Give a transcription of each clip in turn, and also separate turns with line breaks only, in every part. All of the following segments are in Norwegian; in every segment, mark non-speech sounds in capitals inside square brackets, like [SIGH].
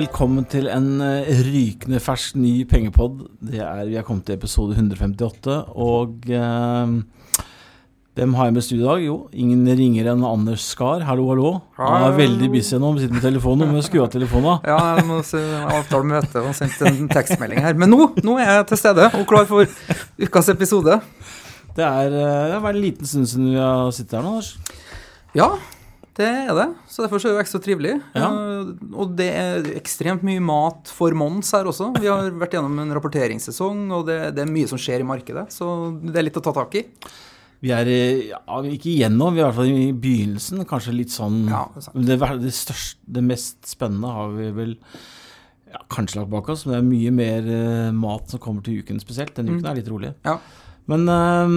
velkommen til en eh, rykende fersk ny pengepod. Det er, vi har kommet til episode 158, og eh, hvem har jeg med studio i dag? Jo, ingen ringer enn Anders Skar. Hallo, hallo. Han er veldig busy nå, sitter med telefonen. Må skru av telefonen.
Ja, jeg må avtale møte og sendte en tekstmelding her. Men nå, nå er jeg til stede og klar for ukas episode.
Det er, eh, det har vært en liten stund siden vi har sittet her nå, Anders.
Ja, det er det. Så derfor er det ekstra trivelig.
Ja.
Eh, Og det er ekstremt mye mat for Mons her også. Vi har vært gjennom en rapporteringssesong, og det, det er mye som skjer i markedet. Så det er litt å ta tak i.
Vi er ja, ikke igjennom, vi er i hvert fall i begynnelsen. Kanskje litt sånn
Ja, det
det, det, største, det mest spennende har vi vel ja, kanskje lagt bak oss, men det er mye mer eh, mat som kommer til uken spesielt. Denne uken er litt rolig.
Ja.
Men eh,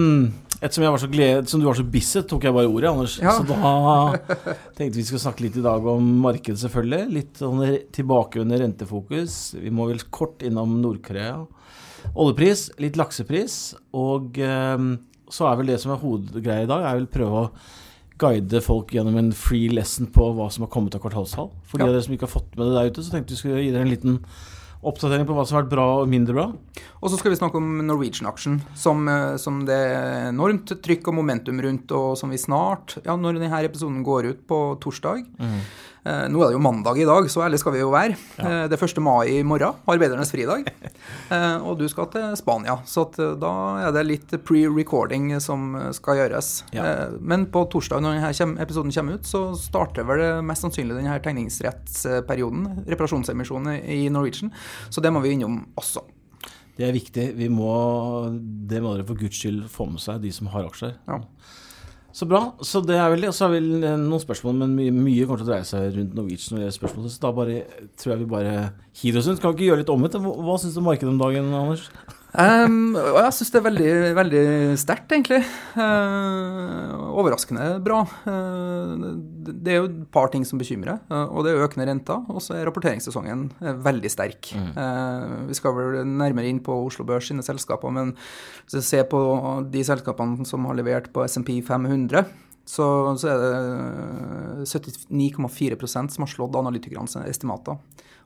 ettersom var så gled, som du var så busy, tok jeg bare ordet, Anders.
Ja.
Så da tenkte vi skulle snakke litt i dag om markedet, selvfølgelig. Litt sånn under tilbakevendende rentefokus. Vi må vel kort innom Nord-Korea. Oljepris, litt laksepris, og eh, så er vel det som er hovedgreia i dag, er vel prøve å guide folk gjennom en free lesson på hva som har kommet av kvartalstall. For de av dere som ikke har fått med det der ute, så tenkte vi skulle gi dere en liten oppdatering på hva som har vært bra og mindre bra.
Og så skal vi snakke om Norwegian Action, som, eh, som det er enormt trykk og momentum rundt, og som vi snart, ja, når denne episoden går ut på torsdag eh, Nå er det jo mandag i dag, så ærlig skal vi jo være. Eh, det er 1. mai i morgen, arbeidernes fridag. Eh, og du skal til Spania, så at, eh, da er det litt pre-recording som skal gjøres.
Ja.
Eh, men på torsdag, når denne episoden kommer ut, så starter vel mest sannsynlig denne tegningsrettsperioden, reparasjonsemisjonen i Norwegian. Så det må vi innom også.
Det er viktig. Vi må, det må dere for guds skyld få med seg, de som har aksjer.
Ja.
Så bra. Så det er vel så har vi noen spørsmål, men mye, mye kommer til å dreie seg rundt Norwegian. og spørsmål, Så da bare, tror jeg vi bare hiver oss rundt. Skal vi ikke gjøre litt omvendt? Hva, hva syns du om markedet om dagen, Anders?
Um, og jeg syns det er veldig, veldig sterkt, egentlig. Uh, overraskende bra. Uh, det- er jo et par ting som bekymrer, uh, og det er økende renter. Og så er rapporteringssesongen veldig sterk. Eh, vi skal vel nærmere inn på Oslo Børs sine selskaper, men hvis vi ser på de selskapene som har levert på SMP 500 så, så er det 79,4 som har slått analytikernes estimater.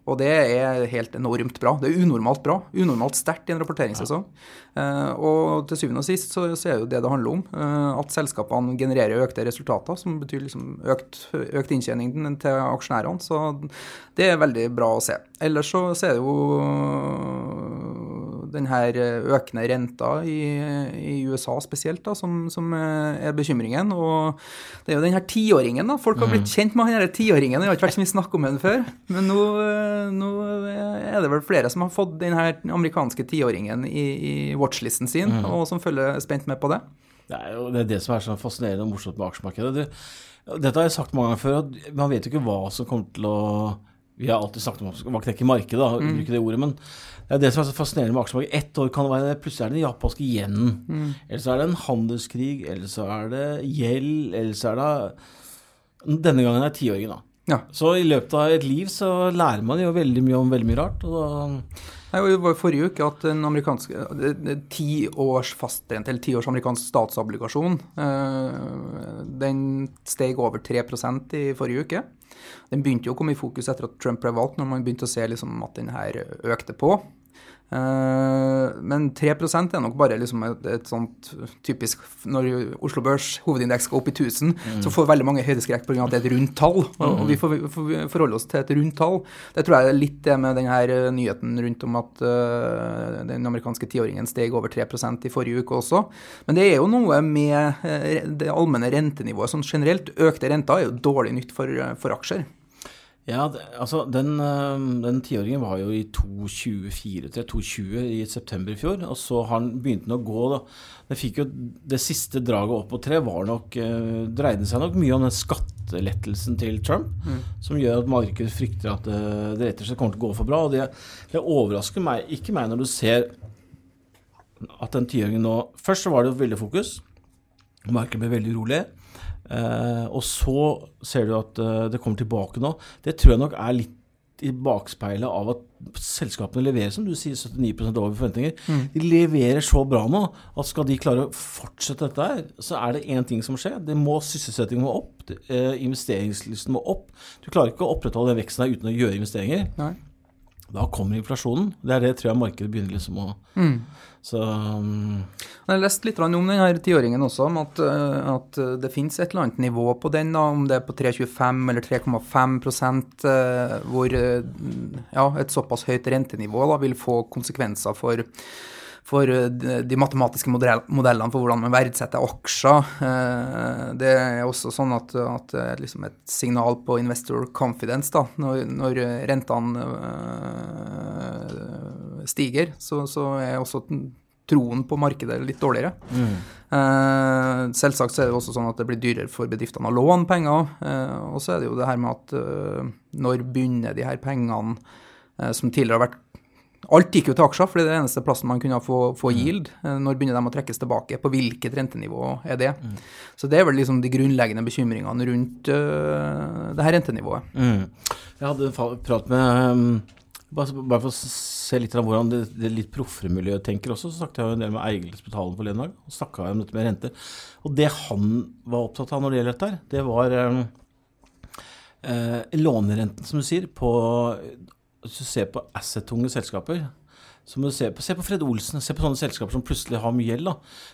Og det er helt enormt bra. Det er unormalt bra. Unormalt sterkt i en rapporteringssesong. Eh, og til syvende og sist så, så er jo det det handler om. eh, at selskapene genererer økte resultater, som betyr liksom økt, økt inntjening til aksjonærene. Så det er veldig bra å se. Ellers så, så er det jo den her økende renta i, i USA spesielt da, som, som er bekymringen. Og det er jo denne tiåringen. da. Folk har blitt kjent med han tiåringen. Det har ikke vært så mye snakk om den før. Men nå, eh, nå er det vel flere som har fått denne amerikanske tiåringen i, i watchlisten sin, og som følger spent med på det.
Det er jo det, er det som er så fascinerende og morsomt med aksjemarkedet. Det, dette har jeg sagt mange ganger før, at man vet jo ikke hva som kommer til å Vi har alltid snakket om at man markedet, da, bruke det ordet, men det er det som er så fascinerende med aksjemarkedet. Ett år kan det være plutselig er det den japanske yenen, eller så er det en handelskrig, eller så er det gjeld, eller så er det Denne gangen er tiåringen, da.
Ja.
Så i løpet av et liv så lærer man jo veldig mye om veldig mye rart. og
Nei, Det var forrige uke at en amerikansk ti års fastrente, eller ti års amerikansk statsobligasjon, eh, den steg over 3% i forrige uke. Den begynte jo å komme i fokus etter at Trump ble valgt, når man begynte å se liksom at den her økte på. Eh, men 3 er nok bare liksom et, et sånt typisk Når Oslo Børs hovedindeks skal opp i 1000, så får veldig mange høydeskrekk pga. at det er et rundt tall. Og, og vi får, vi får forholde oss til et rundt tall. Det tror jeg er litt det med denne nyheten rundt om at uh, den amerikanske tiåringen steg over 3% i forrige uke også. Men det er jo noe med eh, det allmenne rentenivået. Sånn generelt økte renter er jo dårlig nytt for, eh, for aksjer.
Ja, det, altså den, øh, den tiåringen var jo i 2,24 til 2,20 i september i fjor. Og så har den begynt å gå, da. Det jo det siste draget opp på tre var nok øh, Dreide seg nok mye om den skattelettelsen til Trump, som gjør at markedet frykter at det, det rett og slett kommer til å gå for bra. Og det, det overrasker meg, ikke meg når du ser at den tiåringen nå Først så var det veldig fokus. Markedet ble veldig rolig. Eh, og så ser du at eh, det kommer tilbake nå. Det tror jeg nok er litt i bakspeilet av at selskapene leverer, som du sier, 79% over forventninger. De leverer så bra nå at skal de klare å fortsette dette her, så er det én ting som må skje. Det må Sysselsettingen må opp. eh, Investeringslysten må opp. Du klarer ikke å opprettholde den veksten her uten å gjøre investeringer.
Nei.
Da kommer inflasjonen. Det er det tror jeg markedet begynner liksom å Så um,
Jeg har lest litt om denne tiåringen også, om at, eh, at eh, det finnes et eller annet nivå på den, da, om det er på 3,25 eller 3,5 eh, hvor ja, et såpass høyt rentenivå da, vil få konsekvenser for for eh, de matematiske modellene for hvordan man verdsetter aksjer. Eh, Det er også sånn at, at det er liksom et signal på investor confidence. da, Når, når rentene eh, stiger, så, så er også troen på markedet litt dårligere. Eh, selvsagt så er det også sånn at det blir dyrere for bedriftene å låne penger. Eh, og så er det jo det her med at eh, når begynner de her pengene eh, som tidligere har vært Alt gikk jo til aksjer, for det er den eneste plassen man kunne få, få yield. Eh, Når begynner de å trekkes tilbake? På hvilket rentenivå er det? Så det er vel liksom de grunnleggende bekymringene rundt uh, det her rentenivået.
mm. Jeg hadde en prat med um, bare, bare for å se litt av hvordan det, det litt proffere miljøet tenker også, så snakket jeg jo en del med Eigil Spetalen forleden dag, og snakka om dette med renter. Og det han var opptatt av når det gjelder dette her, det var um, eh, lånerenten, som du sier, på Hvis du ser på asset-tunge selskaper så må du se på, se på Fred Olsen, se på sånne selskaper som plutselig har mye gjeld.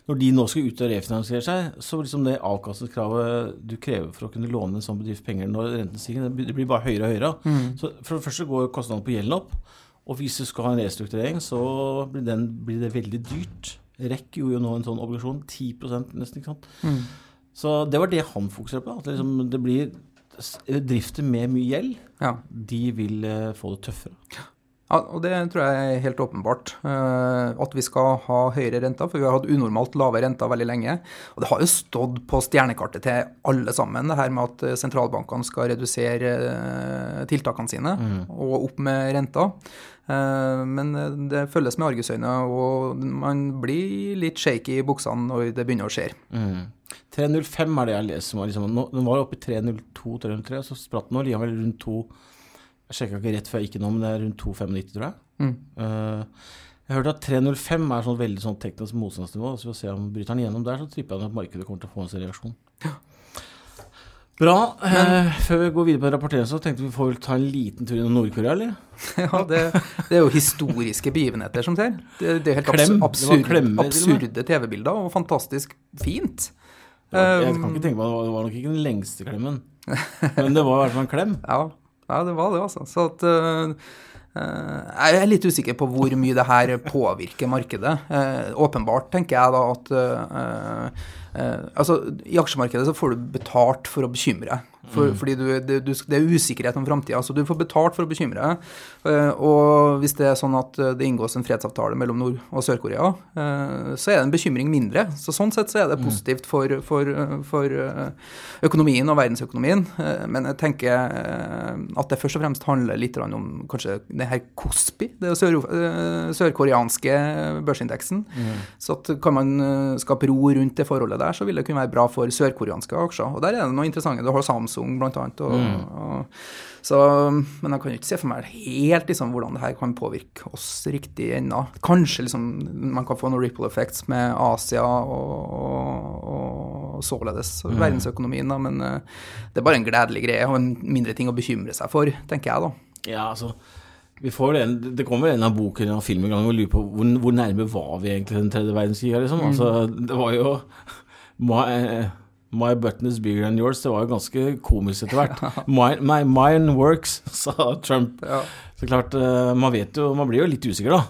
Når de nå skal ut og refinansiere seg, så liksom det avkastningskravet du krever for å kunne låne en sånn bedrift penger når renten stiger, det blir- bare høyere og høyere. Så For det første går kostnadene på gjelden opp. Og hvis du skal ha en restrukturering, så blir, den, blir det veldig dyrt. REC gjorde jo nå en sånn obligasjon, 10 nesten, ikke sant. Så det var det han fokuserte på. At liksom, det blir Drifter med mye gjeld,
Ja.
de vil eh, få det tøffere.
Ja, og det tror jeg er helt åpenbart. eh, at vi skal ha høyere renter, for vi har hatt unormalt lave renter veldig lenge. Og det har jo stått på stjernekartet til alle sammen, det her med at eh, sentralbankene skal redusere eh, tiltakene sine og opp med renta. Eh, men eh, det følges med argusøyne, og man blir litt shaky i buksene når det begynner å skje.
Mm. 305 er det jeg leser. som var Liksom, nå, den var oppe i 302-303, så spratt den nå likevel rundt 2 Jeg sjekka ikke rett før jeg gikk nå, men det er rundt 2,95, tror jeg.
Mm.
Uh, jeg hørte at 305 er sånn veldig sånn teknisk motstandsnivå. Så vi får se om bryter den gjennom der, så tripper jeg at markedet kommer til å få en sin reaksjon. Bra. Eh, før vi går videre på rapporteringen, så tenkte vi får vel ta en liten tur innom Nord-Korea, eller? [LAUGHS]
Ja, det, det er jo historiske begivenheter som skjer. Det, det er helt
Klem.
absurd,
Det klemmer,
absurde TV-bilder, og fantastisk fint.
Jeg kan
Um,
ikke tenke på at det var nok ikke den lengste klemmen. Men det var i hvert fall en klem. [LAUGHS]
Ja, ja, det var det, altså. Så at øh, Jeg er litt usikker på hvor mye det her påvirker markedet. Uh, åpenbart tenker jeg da at øh, øh, Altså, i aksjemarkedet så får du betalt for å bekymre deg. For, Fordi du, det, du, det er usikkerhet om framtida, så du får betalt for å bekymre deg. Eh, og hvis det er sånn at eh, det inngås en fredsavtale mellom Nord- og Sør-Korea, eh, så er det en bekymring mindre. Så sånn sett så er det positivt for, for, for økonomien og verdensøkonomien. Men jeg tenker at det først og fremst handler litt om kanskje det her KOSPI, det sør, børsindeksen. Mm. Så at kan man skape ro rundt det forholdet der, så vil det kunne være bra for sørkoreanske aksjer. Og der er det noe interessante. Du har Samsung. Og, og, så, men jeg kan jo ikke se for meg helt liksom, hvordan det her kan påvirke oss riktig ennå. Kanskje liksom, man kan få noen ripple effects med Asia og, og, og således verdensøkonomien, da, men uh, det er bare en gledelig greie og en mindre ting å bekymre seg for, tenker jeg da.
Ja, altså vi får det, Det kommer en av boken og filmen og lurer på hvor, hvor nærme var vi egentlig den tredje verdenskrigen? Liksom. Altså, det var jo my, my button is bigger than yours. Det var jo ganske komisk etter hvert. [LAUGHS] My, my mine works, [LAUGHS] sa Trump.
Ja.
Så klart, eh, man vet jo Man blir jo litt usikker, da.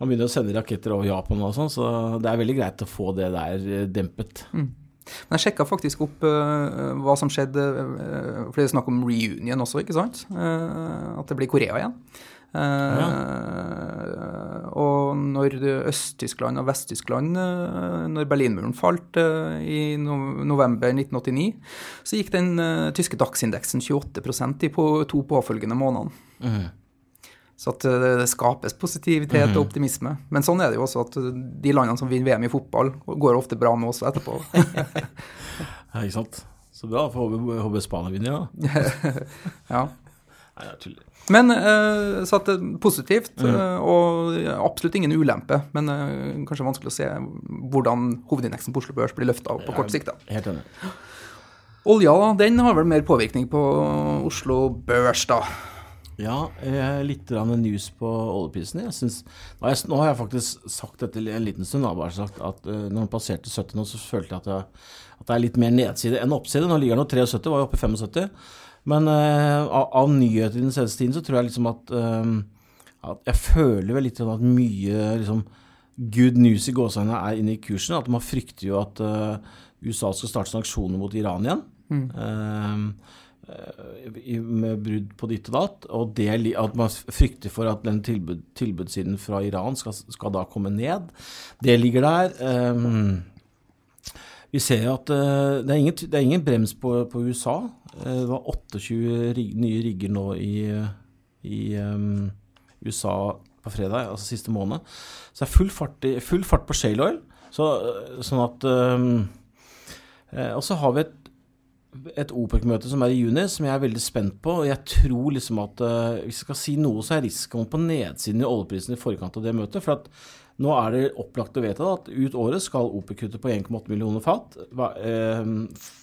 Man begynner å sende raketter over Japan og sånn, så det er veldig greit å få det der dempet. dempet.
Men jeg sjekka faktisk opp uh, hva som skjedde, uh, for det er snakk om reunion også, ikke sant? Uh, at det blir Korea igjen. Eh, og når Øst-Tyskland og Vest-Tyskland, eh, når Berlinmuren falt eh, i november 1989, så gikk den tyske dagsindeksen 28% de på to påfølgende månedene. Så at det skapes positivitet og optimisme. Men sånn er det jo også at de landene som vinner VM i fotball, går ofte bra med oss etterpå. [LAUGHS]
Ja, ikke sant? Så bra. Får håpe Spania vinner, da. [LAUGHS]
ja.
Nei, jeg tuller.
Men uh, så at det positivt, eh, og absolutt ingen ulempe. Men eh, kanskje vanskelig å se hvordan hovedindeksen på Oslo Børs blir løfta på kort sikt. da.
Helt enig.
Olja den har vel mer påvirkning på Oslo Børs, da.
Ja, litt news på oljeprisene. Jeg synes, nå, har jeg, jeg faktisk sagt dette en liten stund. Da, bare sagt at når den passerte 70 nå, så følte jeg at, jeg, at det er litt mer nedside enn oppside. Nå ligger den nå 73, var jo oppe i 75. Men uh, av, av nyheter i den seneste tiden så tror jeg liksom at, eh, at Jeg føler vel litt sånn at mye liksom good news i gåsehudene er inne i kursen. At man frykter jo at uh, USA skal starte sanksjoner mot Iran igjen. Mm. eh, i- med brudd på ditt og datt, og det, at man frykter for at den tilbud, tilbudssiden fra Iran skal, skal da komme ned. Det ligger der. Um, vi ser at eh, det, er ingen, det er ingen brems på, på USA. Eh, det var 28 rig, nye rigger nå i, i um, USA på fredag, altså siste måned. Så det er full fart, i, full fart på shale oil. Så, sånn at um, eh, Og så har vi et et OPEC-møte som er i juni, som jeg er veldig spent på. og Jeg tror liksom at uh, hvis jeg skal si noe, så er risikoen på nedsiden i oljeprisen i forkant av det møtet. For at nå er det opplagt å vedta at ut året skal OPEC-kuttet på 1,8 millioner fat eh,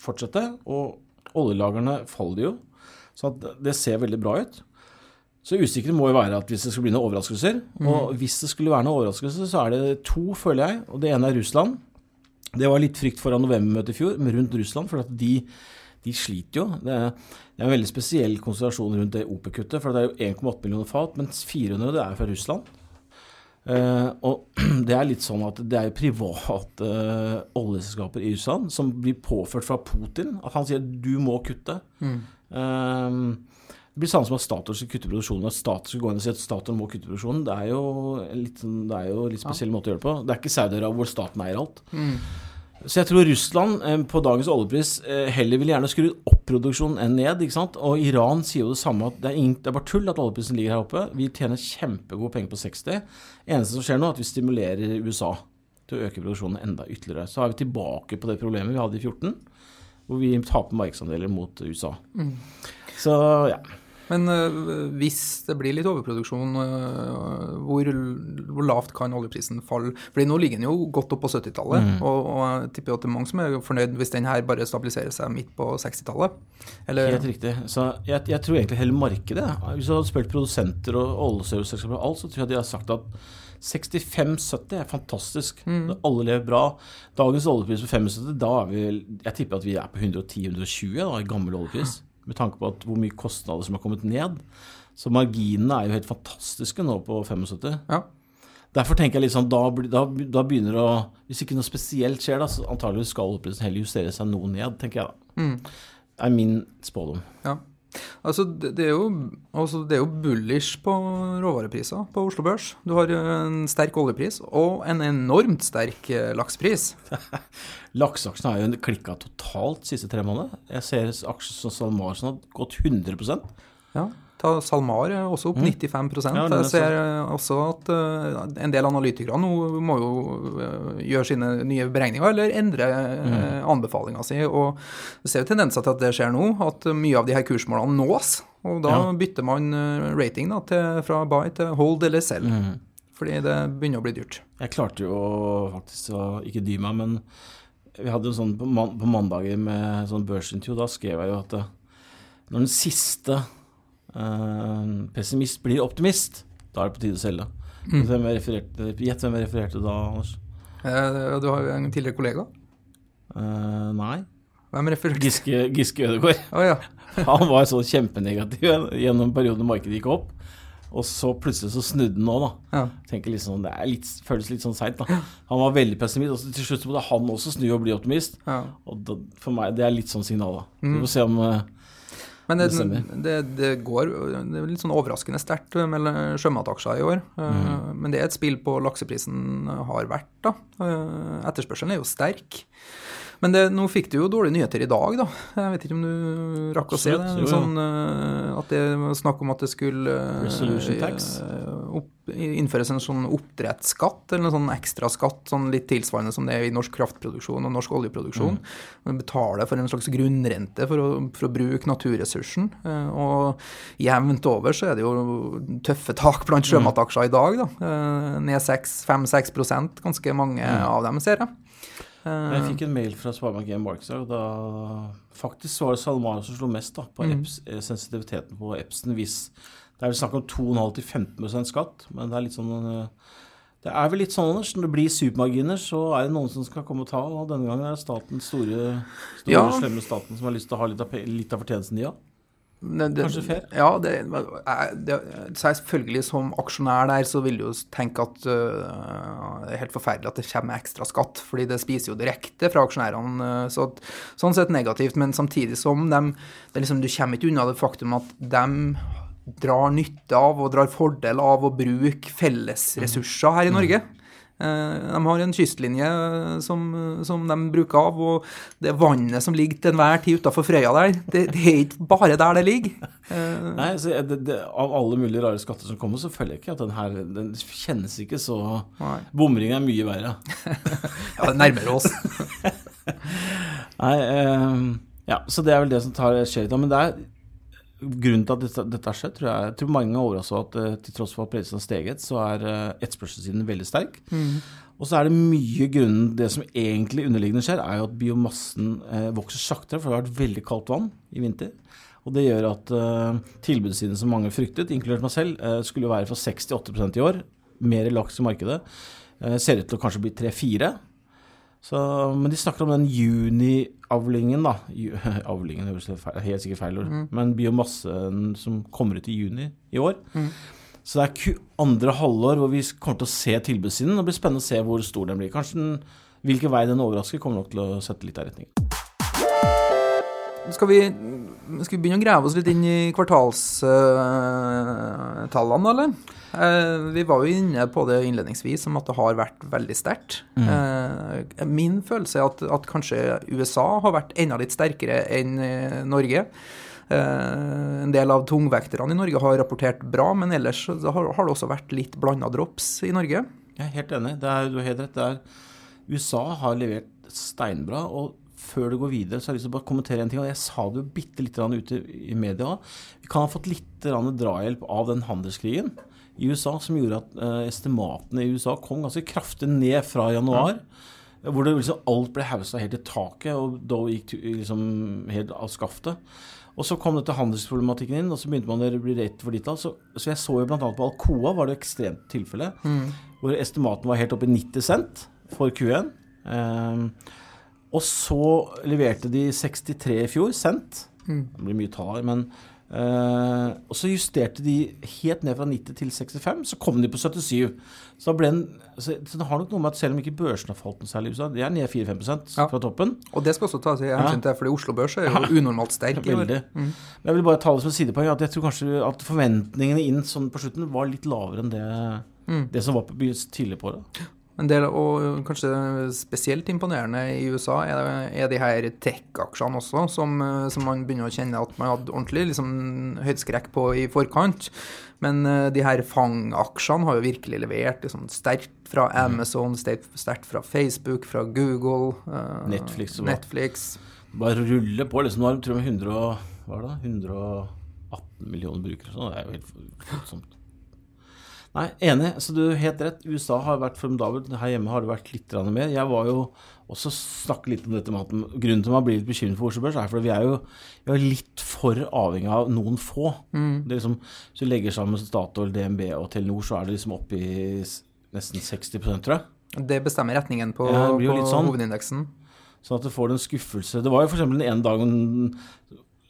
fortsette. Og oljelagrene faller jo. Så at det ser veldig bra ut. Så usikre må jo være at hvis det skulle bli noen overraskelser. Og hvis det skulle være noen overraskelser, så er det to, føler jeg. Og det ene er Russland. Det var litt frykt foran novembermøtet i fjor, men rundt Russland, for at de, de sliter jo. Det er, det er en veldig spesiell konsentrasjon rundt det OPEC-kuttet, for det er jo 1,8 millioner fat, mens 400 det er fra Russland. Eh, og [CLEARS THROAT] det er litt sånn at det er private uh, oljeselskaper i USA som blir påført fra Putin at han sier du må kutte. Eh, det blir samme som at Statoil skal kutte produksjonen. At Statoil skal gå inn og si at Statoil må kutte produksjonen. Det er jo en litt, sånn- det er jo en litt spesiell måte å gjøre det på. Det er ikke Saudi-Arabia hvor staten eier alt. Så jeg tror Russland eh, på dagens oljepris eh, heller vil gjerne skru opp produksjonen enn ned. ikke sant? Og Iran sier jo det samme, at det er, ingen, det er bare tull at oljeprisen ligger her oppe. Vi tjener kjempegode penger på 60. Eneste som skjer nå, er at vi stimulerer USA til å øke produksjonen enda ytterligere. Så er vi tilbake på det problemet vi hadde i 14, hvor vi taper markedsandeler mot USA. Så ja.
Men øh, hvis det blir litt overproduksjon, øh, hvor, hvor lavt kan oljeprisen falle? Fordi nå ligger den jo godt opp på 70-tallet, og, og jeg tipper at det er mange som er fornøyd hvis den her bare stabiliserer seg midt på 60-tallet.
Helt riktig. Så jeg, jeg tror egentlig hele markedet Hvis du hadde spurt produsenter og oljeserviceselskaper og alt, så tror jeg de har sagt at 65-70 er fantastisk. Alle lever bra. Dagens oljepris på 75, da er vi Jeg tipper at vi er på 110-120 da, i gammel oljepris. Med tanke på at hvor mye kostnader som har kommet ned. Så marginene er jo helt fantastiske nå på 75.
Ja.
Derfor tenker jeg sånn, da, da, da begynner det å Hvis ikke noe spesielt skjer, da, så antageligvis skal oljeprisen heller justere seg noe ned, tenker jeg da. Det er min spådom.
ja. Altså, det, er jo, altså, det er jo bullish på råvarepriser på Oslo Børs. Du har en sterk oljepris og en enormt sterk lakspris. [LAUGHS] laksepris.
Lakseaksjene har jo klikka totalt de siste tre månedene. Jeg ser aksjer som SalMar har gått 100
Ja, ta SalMar er også opp 95
Mm. Ja,
Jeg ser eh, også at uh, en del analytikere nå må jo uh, gjøre sine nye beregninger eller endre
Mm.
uh, anbefalinga si. Og vi ser jo tendenser til at det skjer nå, at mye av de her kursmålene nås. Og da
Ja.
bytter man rating da, til, fra buy til hold eller sell.
Mm.
Fordi det begynner å bli dyrt.
Jeg klarte jo faktisk å ikke dy meg, men vi hadde jo sånn på, man, på mandager med sånn børsintervju, da skrev jeg jo at når den siste eh, pessimist blir optimist, da er det på tide å selge. Mm. gjett hvem jeg refererte da, Anders?
Eh, Du har jo en tidligere kollega.
Eh, nei.
Hvem refererte
Giske, Giske Ødegaard.
Oh, ja. [LAUGHS]
Han var så kjempenegativ gjennom perioden markedet gikk opp. Og så plutselig så snudde han nå, da.
ja.
Tenker liksom, Det er litt, føles litt sånn seint, da. Han var veldig pessimist, og så til slutt så måtte han også snu og bli optimist.
ja.
Og da, for meg, det er litt sånn signal, da. Så Vi får se om eh,
Men det,
Det
det, går det er litt sånn overraskende sterkt med sjømataksjer i år. Mm. Men det er et spill på lakseprisen har vært. da. Eh, Etterspørselen er jo sterk. Men det, nå fikk du jo dårlige nyheter i dag, da. Jeg vet ikke om du rakk å se det?
Jo, jo.
Sånn, eh, at det var snakk om at det skulle eh,
Resolution tax.
eh, opp, innføres en sånn oppdrettsskatt, eller en sånn ekstraskatt, sånn litt tilsvarende som det er i norsk kraftproduksjon og norsk oljeproduksjon. Man betaler for en slags grunnrente for å, for å bruke naturressursen. Og jevnt over så er det jo tøffe tak blant sjømataksjer i dag, da. Ned 5-6% ganske mange av dem, ser jeg.
Jeg fikk en mail fra Sparebank1 Markedsdag, og da faktisk var det SalMar som slo mest da, på EPS, sensitiviteten på Epson hvis Det er vel snakk om 2,5-15 skatt, men det er litt sånn eh, det er vel litt sånn Anders, når det blir supermarginer, så er det noen som skal komme og ta. Og denne gangen er det staten, store, store
Ja.
slemme staten som har lyst til å ha litt av, litt av fortjenesten de har.
Det, det,
Kanskje fair?
Ja, det, selvfølgelig som aksjonær der så vil du jo tenke at uh, det er helt forferdelig at det kommer ekstra skatt, fordi det spiser jo direkte fra aksjonærene. Uh, så at, sånn sett negativt, men samtidig som de, det er liksom, du kommer ikke unna det faktum at de drar nytte av og drar fordel av å bruke fellesressurser her i Norge. Eh, De har en kystlinje som, som de bruker av, og det vannet som ligger til enhver tid utafor Frøya der, det, det er ikke bare der det ligger. Eh,
Nei, det, det, Av alle mulige rare skatter som kommer, så føler jeg ikke at den her Den kjennes ikke så
Bomringen
Bomring er mye verre. [LAUGHS]
Ja, det nærmer oss. [LAUGHS]
Nei, eh, ja, så det er vel det som tar i. Men det er grunnen til at dette, dette har skjedd, tror jeg, tror mange er overraska over at eh, til tross for at prisen har steget, så er eh, etterspørselssiden veldig sterk. Og så er det mye grunnen Det som egentlig underliggende skjer, er jo at biomassen eh, vokser saktere, for det har vært veldig kaldt vann i vinter. Og det gjør at tilbudssiden som mange fryktet, inkludert meg selv, skulle være for 68 i år. Mer laks i markedet. Ser ut til å kanskje bli 3-4. Så, men de snakker om den juniavlingen, da. [LAUGHS] Avlingen høres helt sikkert feil ord. Men biomassen som kommer ut i juni i år. Så det er andre halvår hvor vi kommer til å se tilbudssiden. Det blir spennende å se hvor stor den blir. Kanskje den, hvilken vei den overrasker, kommer nok til å sette litt av retning.
Skal vi, skal vi begynne å grave oss litt inn i kvartalstallene, eller? Eh, vi var jo inne på det innledningsvis, om at det har vært veldig sterkt. Eh, min følelse er at, at kanskje USA har vært enda litt sterkere enn eh, Norge. En del av tungvekterne i Norge har rapportert bra, men ellers har, det også vært litt blanda drops i Norge.
Jeg er helt enig. Det er, du har helt rett. Det er, USA har levert steinbra. og før det går videre, så har jeg lyst til å bare kommentere en ting. og Jeg sa det jo bitte litt ute i media. Vi kan ha fått litt drahjelp av den handelskrigen i USA som gjorde at eh, estimatene i USA kom ganske kraftig ned fra januar. Hvor det liksom alt ble haussa helt i taket, og da gikk liksom helt av skaftet. Og så kom dette handelsproblematikken inn, og så begynte man å bli rett for ditt. Så, så jeg så jo bl.a. på Alcoa var det ekstremt tilfelle, hvor estimaten var helt oppe i 90 cent for Q1. Ehm, og så leverte de 63 i fjor, sendt. Det blir mye tall men Uh, Og så justerte de helt ned fra 90 til 65, så kom de på 77. Så, da ble en, så, så det har nok noe med at selv om ikke børsen har falt noe særlig i USA, de er ned 4-5
Ja.
fra toppen.
Og det skal også tas i hensyn til, fordi Oslo Børs er jo unormalt sterk.
Veldig. Men jeg vil bare ta det som et sidepoeng at jeg tror kanskje at forventningene inn sånn på slutten var litt lavere enn det, det som var på tidligere på året.
En del, og kanskje spesielt imponerende i USA, er, er de her tech-aksjene også, som, eh, som man begynner å kjenne at man hadde ordentlig liksom, høydeskrekk på i forkant. Men eh, de her Fang-aksjene har jo virkelig levert liksom, sterkt fra Amazon, sterkt fra Facebook, fra Google. eh,
Netflix og-
Netflix.
Bare rulle på. liksom Nå har de tror jeg 100, og- hva er det, 118 millioner brukere. Så det er jo helt voldsomt. Nei, enig. Så du har helt rett. USA har vært formidabelt. Her hjemme har det vært litt mer. Jeg var jo også snakket litt om dette med at grunnen til at man blir litt bekymret for Oslo Børs, er fordi vi er jo vi er litt for avhengig av noen få. Det er liksom, Hvis du legger sammen Statoil, DNB og Telenor, så er det liksom oppe i nesten 60 tror jeg.
Det bestemmer retningen på,
Ja, det
på
sånn.
hovedindeksen.
Sånn at du får en skuffelse. Det var jo f.eks. den ene dagen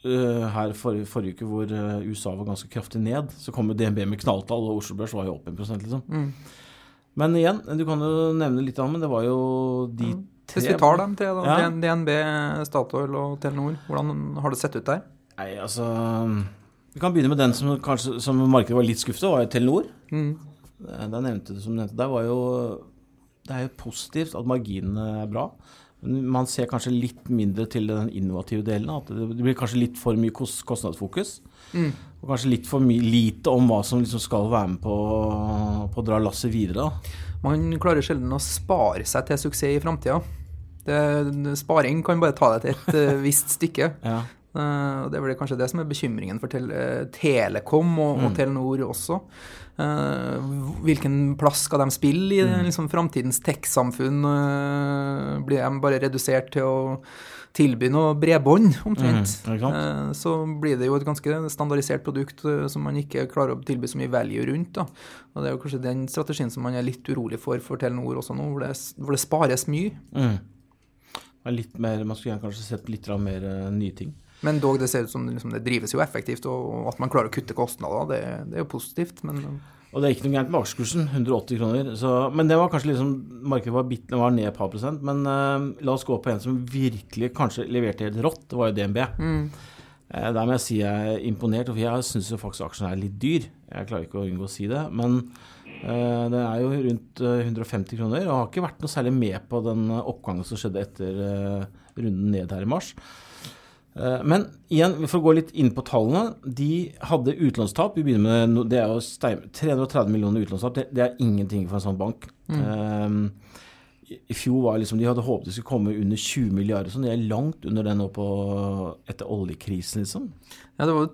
her for, forrige uke hvor øh, USA var ganske kraftig ned. Så kom jo DNB med knalltall, og Oslo Børs var jo opp 1 liksom.
Mm.
Men igjen, du kan jo nevne litt av men det var jo de tre
Hvis vi tar dem tre, da,
Ja.
DNB, Statoil og Telenor, hvordan har det sett ut der?
Nei, altså Vi kan begynne med den som kanskje som markedet var litt skuffet, var jo Telenor.
Mm.
Der nevnte du som nevnte, der var jo Det er jo positivt at marginene er bra. Man ser kanskje litt mindre til den innovative delen. At det blir kanskje litt for mye kostnadsfokus. Mm. Og kanskje litt for lite om hva som liksom skal være med på, på å dra lasset videre.
Man klarer sjelden å spare seg til suksess i framtida. Sparing kan bare ta deg til et uh, visst stykke. [LAUGHS] ja. Uh, det er vel kanskje det som er bekymringen for tel Telekom og, mm. og, Telenor også. hvilken plass skal de spille i mm. liksom, framtidens tech-samfunn? blir de bare redusert til å tilby noe bredbånd, omtrent, mm, så blir det jo et ganske standardisert produkt som man ikke klarer å tilby så mye value rundt. Da. Og Det er jo kanskje den strategien som man er litt urolig for for Telenor også nå, hvor det, hvor det spares mye. Mm.
Litt mer, man skulle gjerne kanskje sett litt mer nye ting.
Men dog, det ser ut som liksom, det drives jo effektivt, og at man klarer å kutte kostnader, det, det er jo positivt. men...
Og det er ikke noe gærent med aksjekursen, 180 kroner. Så, men det var kanskje liksom Markedet var, bit, var ned et par prosent. Men uh, la oss gå på en som virkelig kanskje leverte helt rått. Det var jo DNB. Mm. Uh, der må jeg si jeg er imponert, for jeg syns faktisk aksjen er litt dyr. Jeg klarer ikke å unngå å si det. Men uh, den er jo rundt 150 kroner og har ikke vært noe særlig med på den oppgangen som skjedde etter runden ned her i mars. Eh, men igjen, for å gå litt inn på tallene. De hadde utlånstap. Vi begynner med, Det er jo 330 millioner utlånstap. Det, det, er ingenting for en sånn bank. Mm. Um, I fjor var liksom, De hadde håpet de skulle komme under 20 milliarder. Så de er langt under det nå på, etter oljekrisen, liksom.
Ja, det var,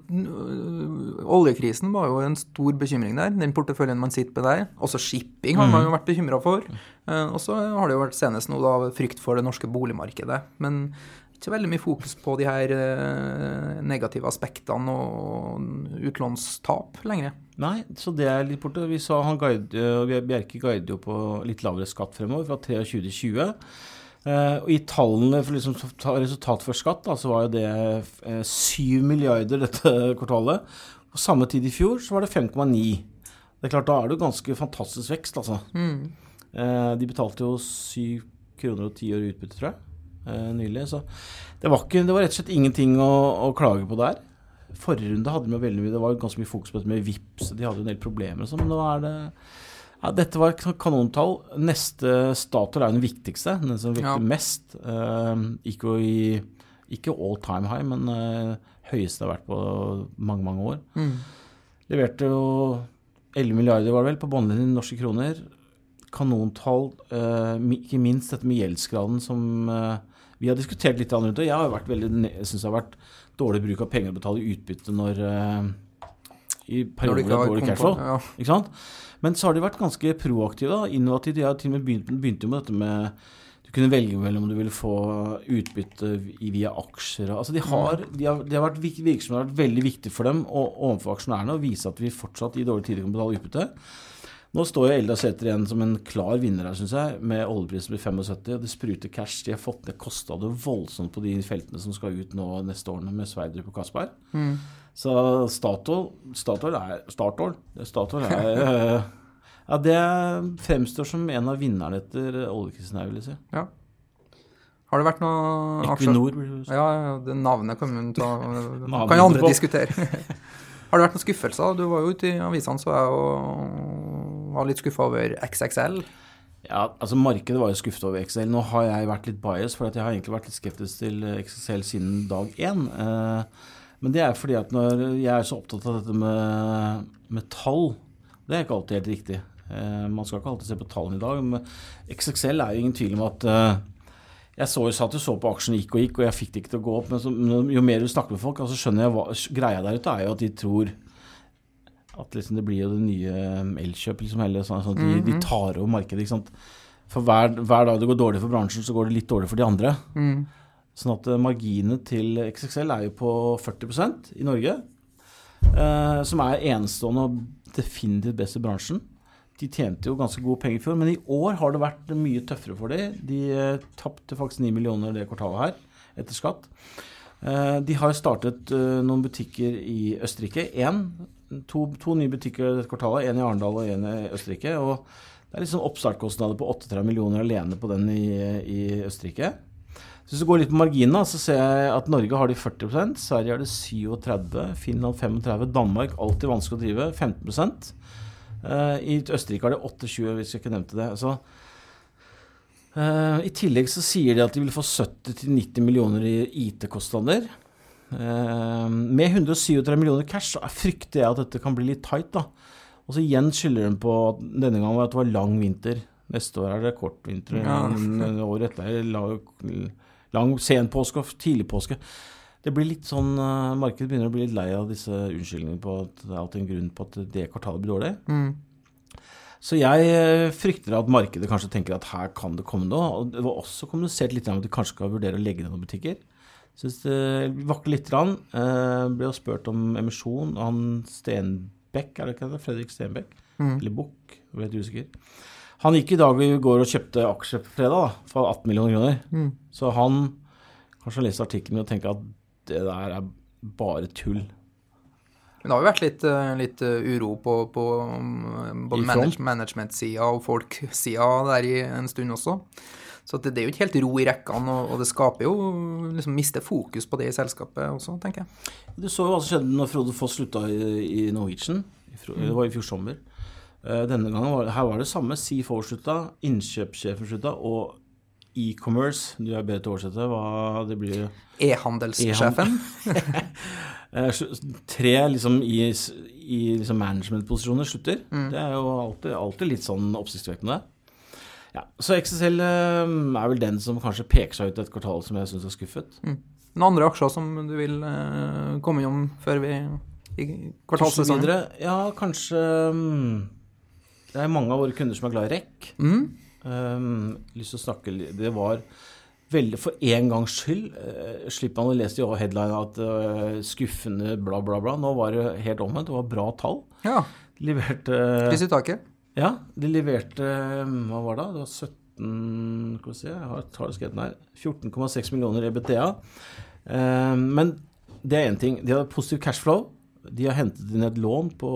Oljekrisen var jo en stor bekymring der. Den porteføljen man sitter med der. Også shipping har man jo mm. vært bekymra for. Uh, og så har det jo vært senest nå da frykt for det norske boligmarkedet. Men ikke veldig mye fokus på de her eh, negative aspektene og utlånstap lenger.
Nei, så det er litt borte. Vi sa han guide, eh, Bjerke guider jo på litt lavere skatt fremover, fra 23 til 20. Uh, og I tallene for liksom, resultat for skatt da, så var jo det uh, 7 milliarder dette [LAUGHS] kvartalet. Og Samme tid i fjor så var det 5,9. Det er klart, Da er det jo ganske fantastisk vekst, altså. Mm. De betalte jo 7 kroner og 10 år i utbytte, tror jeg. Eh, nylig. Så det var, ikke, det var, rett og slett ingenting å, å klage på der. Forrige runde hadde vi veldig mye, det var ganske mye fokus på dette med VIPs, de hadde jo en del problemer og sånn, men nå er det ja, Dette var kanontall. Neste Statoil er den viktigste, den som virker ja. mest. Uh, ikke, i, ikke all time high, men uh, høyeste det har vært på mange, mange år. Mm. Leverte jo 11 milliarder, var det vel, på båndlinjen i norske kroner. Kanontall. Uh, ikke minst dette med gjeldsgraden som uh, vi har diskutert litt rundt det. Jeg har vært veldig, syns det har vært dårlig bruk av penger å betale utbytte når uh, i perioder med dårlig cashflow. Ja. Ikke sant? Men så har de vært ganske proaktive. da, Innovative. De har til og med begynt, begynt med dette med Du kunne velge mellom om du ville få utbytte via aksjer. Altså de, har, de, har, de har vært virksomheter har vært veldig viktig for dem og, overfor aksjonærene å vise at vi fortsatt i dårlige tider kan betale utbytte. Nå står jo Elda Sæter igjen som en klar vinner her, syns jeg, med oljeprisen blir 75. og Det spruter cash. De har fått ned kostnader voldsomt på de feltene som skal ut nå neste årene med Sverdrup og Kasper. Mm. Så Statoil, Statoil er Statoil. Statoil er [LAUGHS] Ja, det fremstår som en av vinnerne etter oljekrisen her, vil jeg si.
Ja. Har det vært noe
Equinor.
Ja, det navnet kan ta [LAUGHS] Kan jo andre diskutere. [LAUGHS] Har det vært noen skuffelser? Du var jo ute i avisene, så jeg, og var litt skuffa over XXL.
Ja, altså Markedet var jo skuffet over XXL. Nå har jeg vært litt bias, for jeg har egentlig vært litt skeptisk til XXL siden dag én. Eh, men det er fordi at når jeg er så opptatt av dette med, med tall Det er ikke alltid helt riktig. Eh, man skal ikke alltid se på tallene i dag. Men XXL er jo ingen tvil om at eh, jeg så, satt og så på aksjene gikk og gikk, og jeg fikk det ikke til å gå opp. Men så, jo mer du snakker med folk, så altså skjønner jeg hva greia der ute er jo at de tror at liksom det blir jo det nye Elkjøp. Liksom, sånn, sånn, de, de, mhm. tar over markedet. ikke sant? For hver, hver, dag det går dårlig for bransjen, så går det litt dårlig for de andre. Mm. Sånn at uh, marginene til XXL er jo på 40% i Norge. Eh, som er enestående og definitivt best i bransjen. De tjente jo ganske gode penger før, men i år har det vært mye tøffere for dem. De eh, tapte faktisk 9 millioner det kvartalet her, etter skatt. Eh, de har startet eh, noen butikker i Østerrike. En, to, to, nye butikker dette kvartalet. En i Arendal og en i Østerrike. og Det er liksom oppstartkostnader på 38 millioner alene på den i, i Østerrike. Så Hvis du går litt på marginene, så ser jeg at Norge har de 40% Sverige har de 37 Finland 35 Danmark, alltid vanskelig å drive, 15 Uh, I Østerrike har de 28, hvis jeg ikke nevnte det. Så Eh, I tillegg så sier de at de vil få 70-90 millioner i IT-kostnader. Eh, med 137 millioner cash så frykter jeg at dette kan bli litt tight. da. Og så igjen skylder den på at denne gangen at det var lang vinter. Neste år er det kort vinter.
Ja.
Året etter er lang sen påske og tidlig påske. Det blir litt sånn, eh, Markedet begynner å bli litt lei av disse unnskyldningene på at det er alltid en grunn på at det kvartalet blir dårlig.
Mm.
Så jeg eh, frykter at markedet kanskje tenker at her kan det komme noe. Og det var også kommunisert litt om at de kanskje skal vurdere å legge ned noen butikker. Syns det vakler litt. Grann. Eh, ble jo spurt om emisjon. Han Stenbekk, er det ikke det? Fredrik Stenbekk?
Mm.
Eller Buch? Ble litt usikker. Han gikk i dag i går og kjøpte aksjer på fredag da, for 18 millioner kroner.
Mm.
Så han kanskje har lest artikkelen og tenker at det der er bare tull.
Men det har jo vært litt, eh, litt eh, uro på, på um, både manage, management-sida og folk-sida der i en stund også. Så det, er jo ikke helt ro i rekkene, og, det skaper jo liksom Mister fokus på det i selskapet også, tenker jeg.
Du så jo hva som skjedde når Frode Foss slutta i, Norwegian. Det var i fjor sommer. Eh, Denne gangen var, her var det samme. CFO slutta, innkjøpssjefen slutta, og e-commerce Du er bedre til å oversette hva det blir.
E-handelssjefen.
E [LAUGHS] Tre liksom i, i liksom managementposisjoner slutter. Det er jo alltid, alltid litt sånn oppsiktsvekkende. Ja, så XSL eh, er vel den som kanskje peker seg ut et kvartal som jeg syns er skuffet.
Noen andre aksjer som du vil eh, komme innom før vi i kvartalssesongen?
Ja, kanskje mm, Det er mange av våre kunder som er glad i REC.
Mm.
Um, lyst til å snakke litt. Det var veldig For en gangs skyld uh, slipper man å lese i headline at uh, skuffende bla, bla, bla. Nå var det helt omvendt. Det var bra tall.
Ja.
Leverte
Pris i taket.
Ja, de leverte Hva var det? Det var 17 Skal vi se, jeg har tallet skrevet her. 14,6 millioner EBTA. Um, men det er én ting. De har positiv cashflow. De har hentet inn et lån på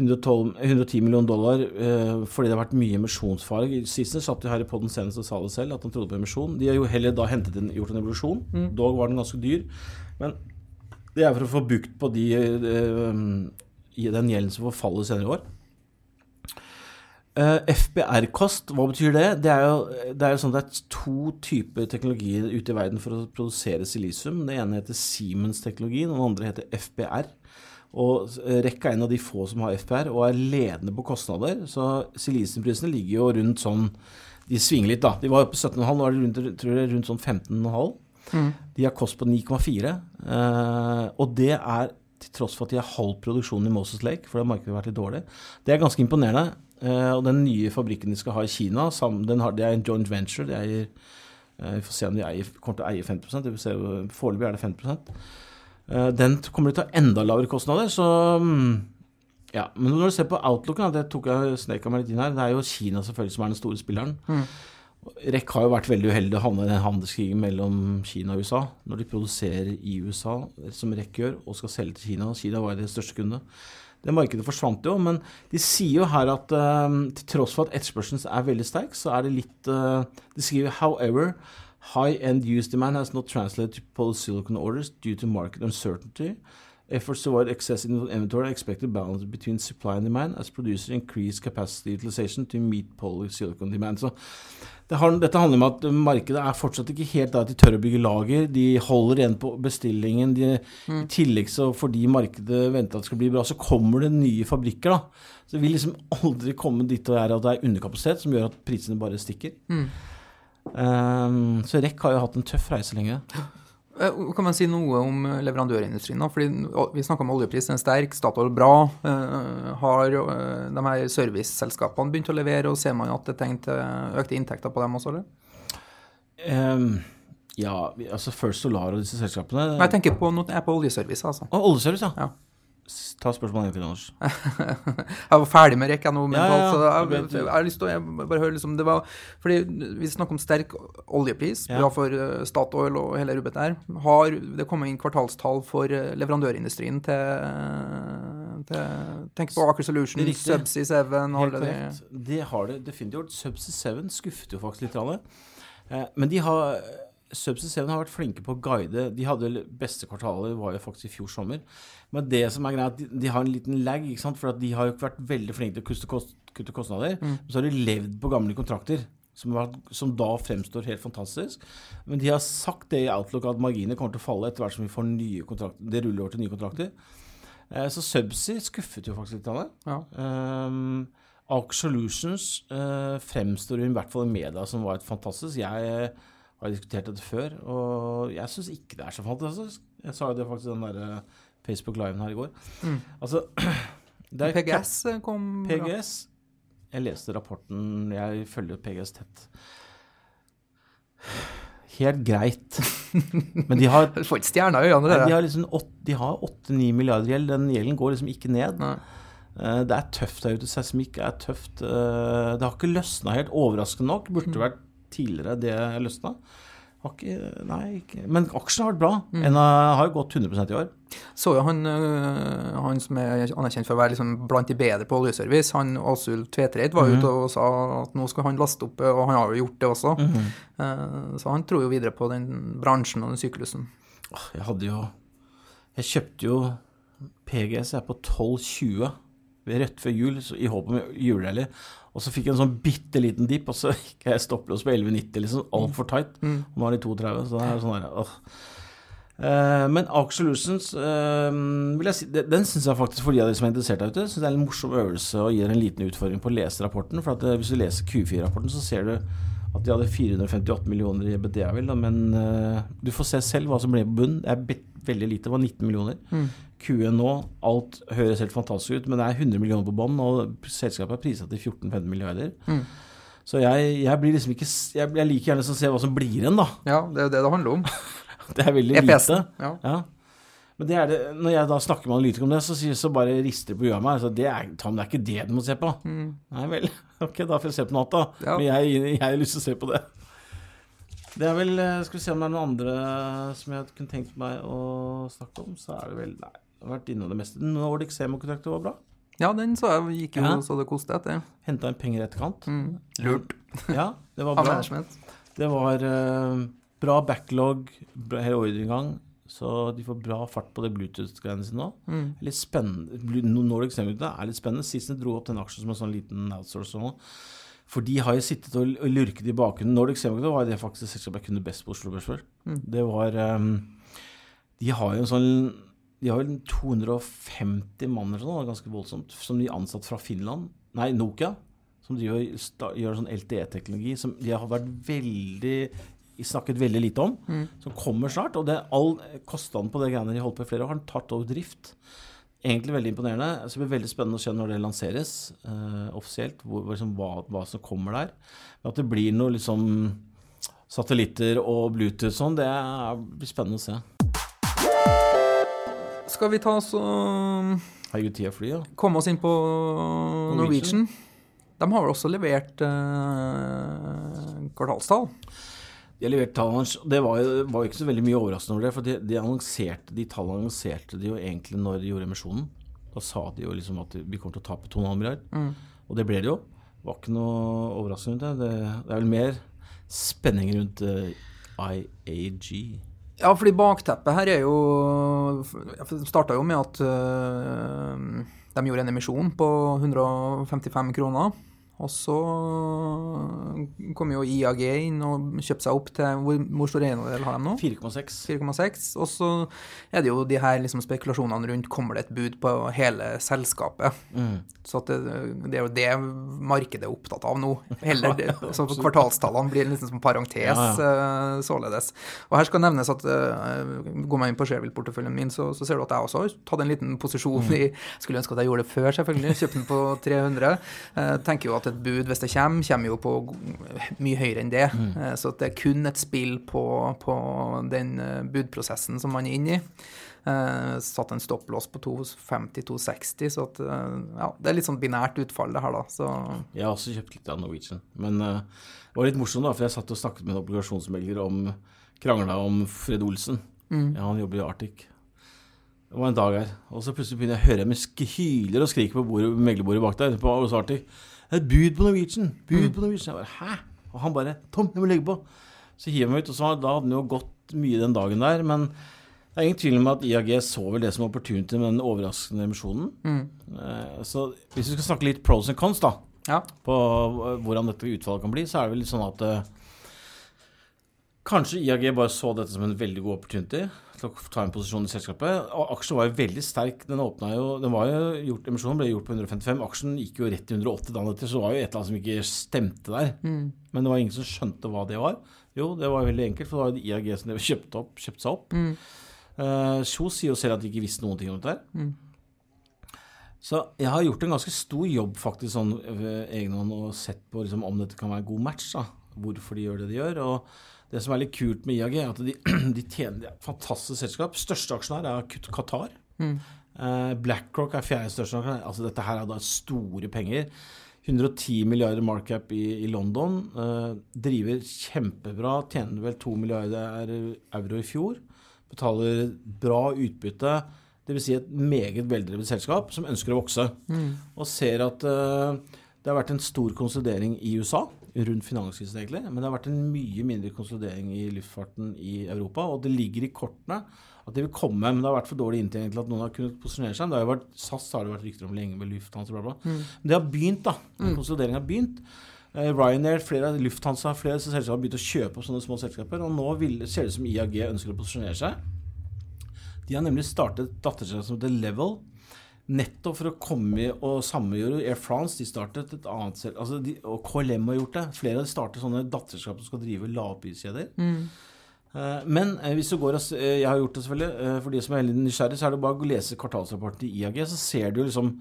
112, 110 millioner dollar eh, fordi det har vært mye emisjonsfare. Sissener satt jo her i podden senest og sa det selv, at han trodde på emisjon. De har jo heller da hentet inn, gjort en evolusjon. Dog var den ganske dyr. Men det er for å få bukt på de, eh, den gjelden som forfaller senere i år. Eh, FBR-kost, hva betyr det? Det er, jo, det er jo sånn at det er to typer teknologier ute i verden for å produsere silisium. Det ene heter Siemens-teknologien, og den andre heter FBR. Og eh, REC er en av de få som har FBR, og er ledende på kostnader. Så silisiumprisene ligger jo rundt sånn De svinger litt, da. De var oppe på 17,5, nå er de rundt, tror jeg, rundt sånn 15,5. De har kost på 9,4. eh, og det er til tross for at de har halv produksjon i Moses Lake, for det har markedet vært litt dårlig. Det er ganske imponerende. Eh, og den nye fabrikken de skal ha i Kina, sammen, den har, det er en joint venture. De eier, eh, vi får se om de eier, kommer til å eie 50% vi får se, Foreløpig er det 50 Eh, Den kommer til å ha enda lavere kostnader, så mm, ja, Men når du ser på outlooken, det tok jeg sneka meg litt inn her, det er jo Kina selvfølgelig som er den store spilleren. REC har jo vært veldig uheldig å havne i den handelskrigen mellom Kina og USA. Når de produserer i USA, som REC gjør, og skal selge til Kina. Kina var jo deres største kunde. Det markedet forsvant jo, men de sier jo her at eh, til tross for at etterspørselen er veldig sterk, så er det litt eh, De skriver however high-end use demand has not translated to polysilicon orders due to market uncertainty. Efforts to avoid excess in inventory are expected balance between supply and demand as producers increase capacity utilization to meet polysilicon demand. Så det har, dette handler om at markedet er fortsatt ikke helt der at de tør å bygge lager. De holder igjen på bestillingen. De, I tillegg så fordi markedet venter at det skal bli bra, så kommer det nye fabrikker. da. Så det vil liksom aldri komme dit og er at det er underkapasitet som gjør at prisene bare stikker. Um, så REC har jo hatt en tøff reise lenge. [LAUGHS]
Eh, Kan man si noe om eh, leverandørindustrien? Fordi Vi snakka om oljepris, den er sterk, Statoil bra. eh, Har de her serviceselskapene begynt å levere, og ser man at det er tegn til økte inntekter på dem også, eller?
Um, ja, altså First Solar og disse selskapene
Men jeg tenker på, nå er på oljeservice, altså.
Å, oljeservice, ja.
Ja.
Ta spørsmålet egentlig, Anders. [LAUGHS]
Jeg var ferdig med rekka nå, mentalt,
Ja, ja,
jeg, jeg, har lyst til å bare høre liksom, det var, Fordi vi snakker om sterk oljepris,
Ja.
bra for eh, Statoil og hele rubbet der. Har det kommet inn kvartalstall for eh, leverandørindustrien til, til Tenk på Aker Solutions, Subsea 7
Helt korrekt. Det har det definitivt gjort. Subsea 7 skuffet jo faktisk litt. Av Eh, Men de har Subsea 7 har vært flinke på å guide. De hadde beste kvartalet var jo faktisk i fjor sommer. Men det som er greia, at de, har en liten lag, ikke sant? for at de har jo ikke vært veldig flinke til å kutte, kost, kutte kostnader.
Mm.
Men så har de levd på gamle kontrakter. som, har, som da fremstår helt fantastisk. Men de har sagt det i Outlook at marginene kommer til å falle etter hvert som vi får nye kontrakter. Det ruller over til nye kontrakter. Eh, så Subsea skuffet jo faktisk litt av det.
Ja.
Um, Arc Solutions eh, fremstår i hvert fall i media som var et fantastisk. Jeg eh, har diskutert dette før, og jeg syns ikke det er så fantastisk. Jeg sa jo det faktisk i den der eh, Facebook Liven her i går.
Mm.
Altså [CLEARS THROAT]
PGS kom.
PGS Jeg leste rapporten, jeg følger PGS tett. Helt greit. Men de har [LAUGHS]
Du får ikke stjerna i øynene, det
de har liksom åt- de har 8-9 milliarder gjeld. Den gjelden går liksom ikke ned.
Nei.
Eh, Det er tøft der ute. Seismikk er tøft. Eh, Det har ikke løsna helt. Overraskende nok. Burde vært tidligere det løsna. Ikke, nei, ikke. Men aksjene har vært bra. En har jo gått 100% i år.
Så jo han, øh, han som er anerkjent for å være liksom blant de bedre på oljeservice, han Åsul Tvetreit, var
mm.
ute og sa at nå skal han laste opp, og han har jo gjort det også.
Mhm.
Eh, Så han tror jo videre på den bransjen og den syklusen.
Jeg hadde jo Jeg kjøpte jo PGS jeg er på 12,20 ved rett før jul i håp om julerally. Og så fikk jeg en sånn bitte liten dipp, og så [LAUGHS] gikk jeg stopplås på 11,90, liksom. Altfor tight.
Mm.
Og nå er de 32, så det er sånn der, åh. Eh, men Arc Solutions uh, si, den syns jeg faktisk, for de av dere som er interessert der ute, synes det er en morsom øvelse og gir en liten utfordring på å lese rapporten. For at eh, hvis du leser Q4-rapporten, så ser du at de hadde 458 millioner i EBITDA, vel, men uh, du får se selv hva som ble på bunn. Det er veldig lite, det var 19 millioner.
Mm.
Q1 nå, alt høres helt fantastisk ut, men det er 100 millioner på bånn, og selskapet er priset til 14-15 milliarder.
Mm.
Så jeg, jeg blir liksom ikke Jeg, jeg liker gjerne å se hva som blir igjen, da.
Ja, det er jo det det handler om. [LAUGHS]
Det er veldig
EPS-en.
lite.
Ja.
Ja. Men det er det, når jeg da snakker med analytikere om det, så, så bare rister det på huet av meg. Altså, det, er, Tom, det er ikke det du må se på.
Mm.
Nei vel, [LAUGHS] ok, da får jeg se på noe annet, da.
Ja.
Men jeg, jeg har lyst til å se på det. Det er vel eh, Skal vi se om det er noen andre som jeg kunne tenkt meg å snakke om. Så er det vel Nei, jeg har vært innom det meste. Nordic Semiconductor var bra.
ja, den så jeg gikk jo
Ja.
så det koste etter.
Henta inn penger i etterkant.
Mm. Lurt
Ja, det var bra. Det var uh, bra backlog, bra hele ordreinngang. Så de får bra fart på det Bluetooth-greiene sine nå.
Mm.
Litt spennende. Nordic Semiconductor er litt spennende. Sist de dro opp den aksjen som en sånn liten outsource nå. For de har jo sittet og lurket i bakgrunnen. Nordic Semiconductor var det faktisk selskapet jeg kunne best på Oslo Børs før.
Mm.
Det var um, De har jo en sånn De har vel 250 mann eller sånn, ganske voldsomt, som de ansatt fra Finland. Nei, Nokia. Som driver, gjør sånn LTE-teknologi som de har vært veldig snakket veldig lite om,
Mm.
som kommer snart. Og det, all kostnaden på det greiene de holdt på i flere år, har tatt over drift. Egentlig veldig imponerende. Så det blir veldig spennende å se når det lanseres eh, offisielt, hvor, liksom, hva, hva som kommer der. Men at det blir noe liksom satellitter og Bluetooth sånn, det blir spennende å se.
Skal vi ta oss og
Herregud, tida flyr, ja.
komme oss inn på
Norwegian.
Norwegian? De har vel også levert eh, kvartalstall?
De har levert tallene hans. Det var jo, var jo ikke så veldig mye overraskende over det, for de, de, annonserte, de tallene annonserte de jo egentlig når de gjorde emisjonen. Da sa de jo liksom at vi kommer til å tape 2,5 milliarder.
Mm.
Og det ble det jo. Det var ikke noe overraskende rundt det. Det, det er vel mer spenning rundt uh, IAG.
Ja, fordi bakteppet her er jo Det starta jo med at uh, de gjorde en emisjon på 155 kroner. Og så kom jo IAG inn og kjøpte seg opp til Hvor, hvor stor eiendel har de nå?
4,6.
4,6. Og så er det jo de her liksom spekulasjonene rundt kommer det et bud på hele selskapet.
Mm.
Så det, det er jo det markedet er opptatt av nå. [LAUGHS] Heller det, så kvartalstallene blir liksom som parentes
Ja,
eh, således. Og her skal nevnes at eh, går man inn på Shareville-porteføljen min, så, så ser du at jeg også har tatt en liten posisjon
Mm.
i Skulle ønske at jeg gjorde det før, selvfølgelig. Kjøpte den på 300. Eh, tenker jo at et bud, hvis det kommer, kommer jo på mye høyere enn det.
Mm.
Eh, så det er kun et spill på, på den eh, budprosessen som man er inne i. Uh, satt en stopplås på 250-260, så at, uh, ja, det er litt sånn binært utfall, det her, da. Så
Jeg har også kjøpt litt av Norwegian. Men uh, det var litt morsomt, da, for jeg satt og snakket med en obligasjonsmegler om Krangla om Fred Olsen.
Mm.
Ja, han jobber i Arctic. Det var en dag her, og så plutselig begynner jeg å høre dem hyler og skriker på bordet, meglerbordet bak der. på hos Arctic. Et bud på Norwegian! Bud på Norwegian! Jeg bare, Hæ? Og han bare Tom, jeg må legge på! Så hiver han meg ut, og så, da hadde han jo gått mye den dagen der. Men det er ingen tvil om at IAG så vel det som opportunity med den overraskende emisjonen.
mm.
Eh, Så hvis vi skal snakke litt pros and cons, da.
Ja.
på hvordan dette utfallet kan bli, så er det vel litt sånn at eh, Kanskje IAG bare så dette som en veldig god opportunity til å ta en posisjon i selskapet. Og aksjen var jo veldig sterk. Den åpna jo den var jo gjort, Emisjonen ble gjort på 155. Aksjen gikk jo rett i 180 dagen etter, så det var jo et eller annet som ikke stemte der. Men det var ingen som skjønte hva det var. Jo, det var veldig enkelt, for det var IAG som kjøpte, opp, kjøpte seg opp.
Mm.
Uh, Kjos sier jo selv at de ikke visste noen ting om dette.
Mm.
Så jeg har gjort en ganske stor jobb faktisk sånn ved egen og sett på liksom, om dette kan være en god match. da, Hvorfor de gjør det de gjør. og Det som er litt kult med IAG, er at de, [CLEARS THROAT] de tjener er et fantastisk selskap. Største aksjonær er Qatar.
Mm.
Eh, BlackRock er fjerde største aksjonær. Altså Dette her er da store penger. 110 milliarder markup i, i London. Eh, driver kjempebra. Tjener vel 2 milliarder euro i fjor. Betaler bra utbytte. Dvs. Si et meget veldrevet selskap som ønsker å vokse.
Mm.
Og ser at eh, det har vært en stor konsolidering i USA rundt finanskrisen, egentlig. Men det har vært en mye mindre konsolidering i luftfarten i Europa. Og det ligger i kortene at det vil komme, men det har vært for dårlig inntjening til at noen har kunnet posisjonere seg. Det har jo vært, SAS har det vært rykter om lenge med Lufthansa, bla, bla.
Mm.
Men det har begynt, da. Konsolideringen har begynt. Eh, Ryanair, flere av Lufthansa, flere disse har begynt å kjøpe opp sånne små selskaper. Og nå vil, ser det ut som IAG ønsker å posisjonere seg. De har nemlig startet et datterselskap som heter Level. Nettopp for å komme og sammengjøre Air France. De startet et annet selv, altså de, Og KLM har gjort det. Flere av de starter sånne datterselskap som skal drive lavpriskjeder.
Mm.
Uh, Men eh, hvis du går og eh, Jeg har gjort det selvfølgelig. For de som er veldig nysgjerrig, så er det bare å lese kvartalsrapporten til IAG, så ser du liksom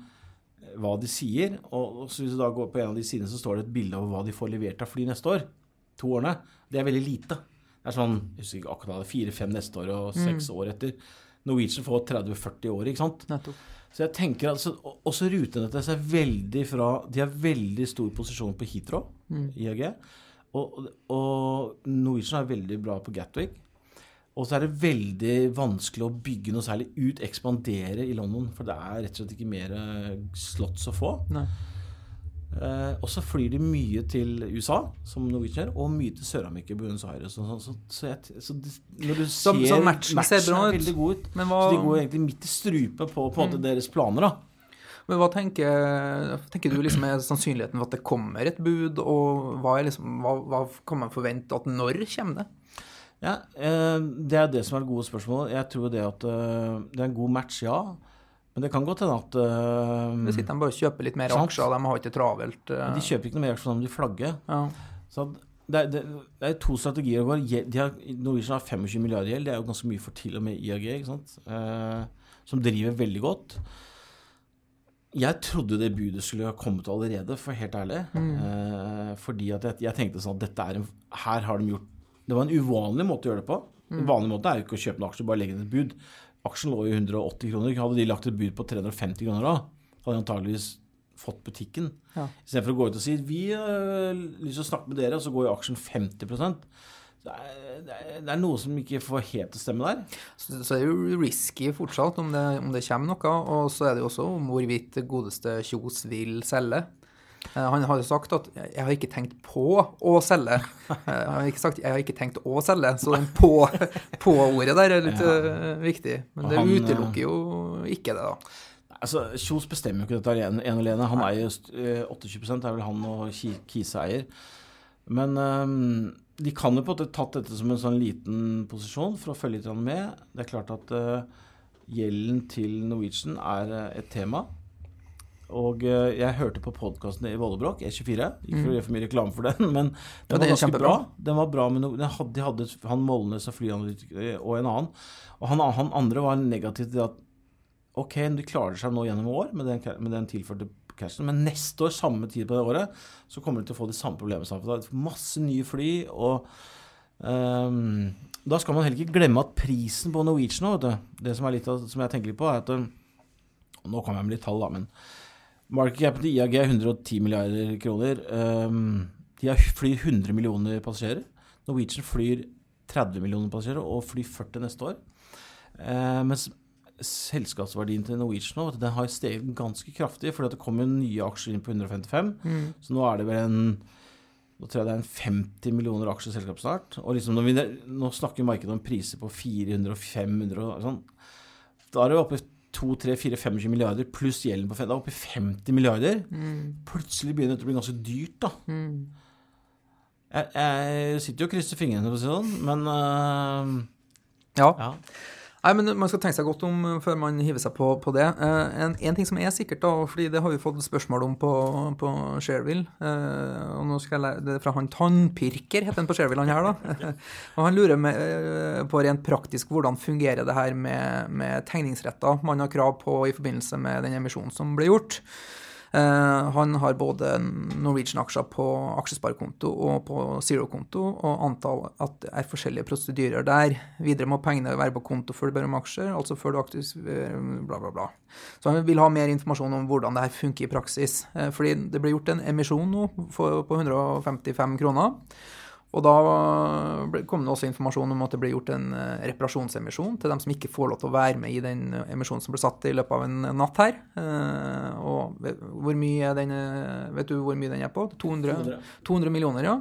hva de sier. Og hvis du da går på en av de sidene, så står det et bilde av hva de får levert av fly neste år. To årene. Det er veldig lite. Det er sånn jeg husker ikke akkurat fire-fem neste år og seks år etter. Norwegian får 30-40 år, ikke sant.
Nettopp.
Så jeg tenker altså, og- Også rutenettet er veldig fra De har veldig stor posisjon på Heathrow, IAG. Og, og Norwegian er veldig bra på Gatwick. Og så er det veldig vanskelig å bygge noe særlig ut, ekspandere i London. For det er rett og slett ikke mer eh, slots å få.
Nei.
Eh, og så flyr de mye til USA, som Norwegian og mye til Sør-Amerika, Buenos Aires. sånn. Så, så, jeg, så det, når du ser
så matchen ser bra ut.
veldig god ut.
Men
Så de går egentlig midt i strupet på, på mm. deres planer, da.
men hva tenker, tenker du liksom er sannsynligheten for at det kommer et bud, og hva, liksom, hva, hva kan man forvente at når kommer det?
Ja, eh, Det er det som er det gode spørsmålet. Jeg tror det at eh, det er en god match, ja. Men det kan godt hende at uh,
Det sitter de bare og kjøper litt mer
Sant.
aksjer, de har ikke travelt. eh,
de kjøper ikke noe mer aksjer som de flagger.
ja.
Så det, er, det, det er to strategier. å gå. Norwegian har 25 milliarder gjeld. Det er jo ganske mye for til og med IAG, ikke sant? Uh, som driver veldig godt. Jeg trodde det budet skulle ha kommet allerede, for helt ærlig. Eh, fordi at jeg, jeg tenkte sånn at dette er en Her har de gjort Det var en uvanlig måte å gjøre det på. En vanlig måte er jo ikke å kjøpe en aksjer, bare legge inn et bud. Aksjen lå i 180 kroner. Hadde de lagt et bud på 350 kroner da, hadde de antageligvis fått butikken.
Ja.
Istedenfor å gå ut og si vi har lyst til å snakke med dere, og så går jo aksjen 50 det er, det, er, det er noe som ikke får helt til å stemme der.
Så, så er det jo risky fortsatt om det, om det kommer noe, og så er det jo også om hvorvidt godeste Kjos vil selge. Eh, Han har jo sagt at 'jeg har ikke tenkt på å selge'. Han [LAUGHS] Jeg har ikke sagt 'jeg har ikke tenkt å selge', så den på- [LAUGHS] på-ordet der er litt ja. viktig. Men det
han, eh,
utelukker jo ikke det, da.
Altså, Kjos bestemmer jo ikke dette alene, ene og alene. Han eier eh, 28 er vel han og Kise eier. Men um, de kan jo på en måte tatt dette som en sånn liten posisjon for å følge litt med. Det er klart at uh, gjelden til Norwegian er eh, et tema. Og eh, jeg hørte på podkasten i Vollebrokk, E24. Ikke for å gjøre for mye reklame for den, [LAUGHS] men den var ganske
kjempebra.
bra. Den var bra, men de hadde han Molnes og flyanalytiker og en annen. Og han, han andre var negativ til at ok, de klarer seg nå gjennom år med den, med den tilførte cashen, men neste år, samme tid på det året, så kommer de til å få de samme problemene. sammen. Masse nye fly, og um, da skal man heller ikke glemme at prisen på Norwegian nå, vet du, det som, er litt som jeg tenker litt på, er at eh, Nå kommer jeg med litt tall, da, men market capen til IAG er 110 milliarder kroner. Ehm, de har flyr 100 millioner passasjerer. Norwegian flyr 30 millioner passasjerer og flyr 40 neste år. Eh, mens selskapsverdien til Norwegian nå, den har steget ganske kraftig, fordi at det jo nye aksjer inn på 155. Så nå er det vel en nå tror jeg det er en 50 millioner aksjer i selskapet snart. Og liksom når vi, nå snakker markedet om priser på 400 og 500 og sånn. Da er det oppe i 2-3-4-25 milliarder pluss gjelden på Fed. er oppe i 50 milliarder.
Mm.
Plutselig begynner dette å bli ganske dyrt, da. Jeg, jeg sitter jo og krysser fingrene, for å si det sånn, men uh,
Ja.
ja.
Nei, men Man skal tenke seg godt om eh, før man hiver seg på, på det. Eh, en, en ting som er sikkert, da, fordi det har vi fått spørsmål om på, på Shareville eh, og nå skal jeg lære, Det er fra han Tannpirker, heter han på Shareville, han her. da. [LAUGHS] og Han lurer med, på rent praktisk hvordan fungerer det her med, med tegningsretter man har krav på i forbindelse med den emisjonen som ble gjort. Eh, han har både Norwegian-aksjer på aksjesparekonto og på Zero-konto, og antar at det er forskjellige prosedyrer der. Videre må pengene være på konto før du ber om aksjer, altså før du aktivt bla, bla, bla. Så han vil ha mer informasjon om hvordan det her funker i praksis. Eh, fordi det ble gjort en emisjon nå på 155 kroner. Og da kom det også informasjon om at det ble gjort en eh, reparasjonsemisjon til dem som ikke får lov til å være med i den eh, emisjonen som ble satt i løpet av en natt her. Eh, Og hvor mye er den Vet du hvor mye den er på? 200, 200 millioner, ja.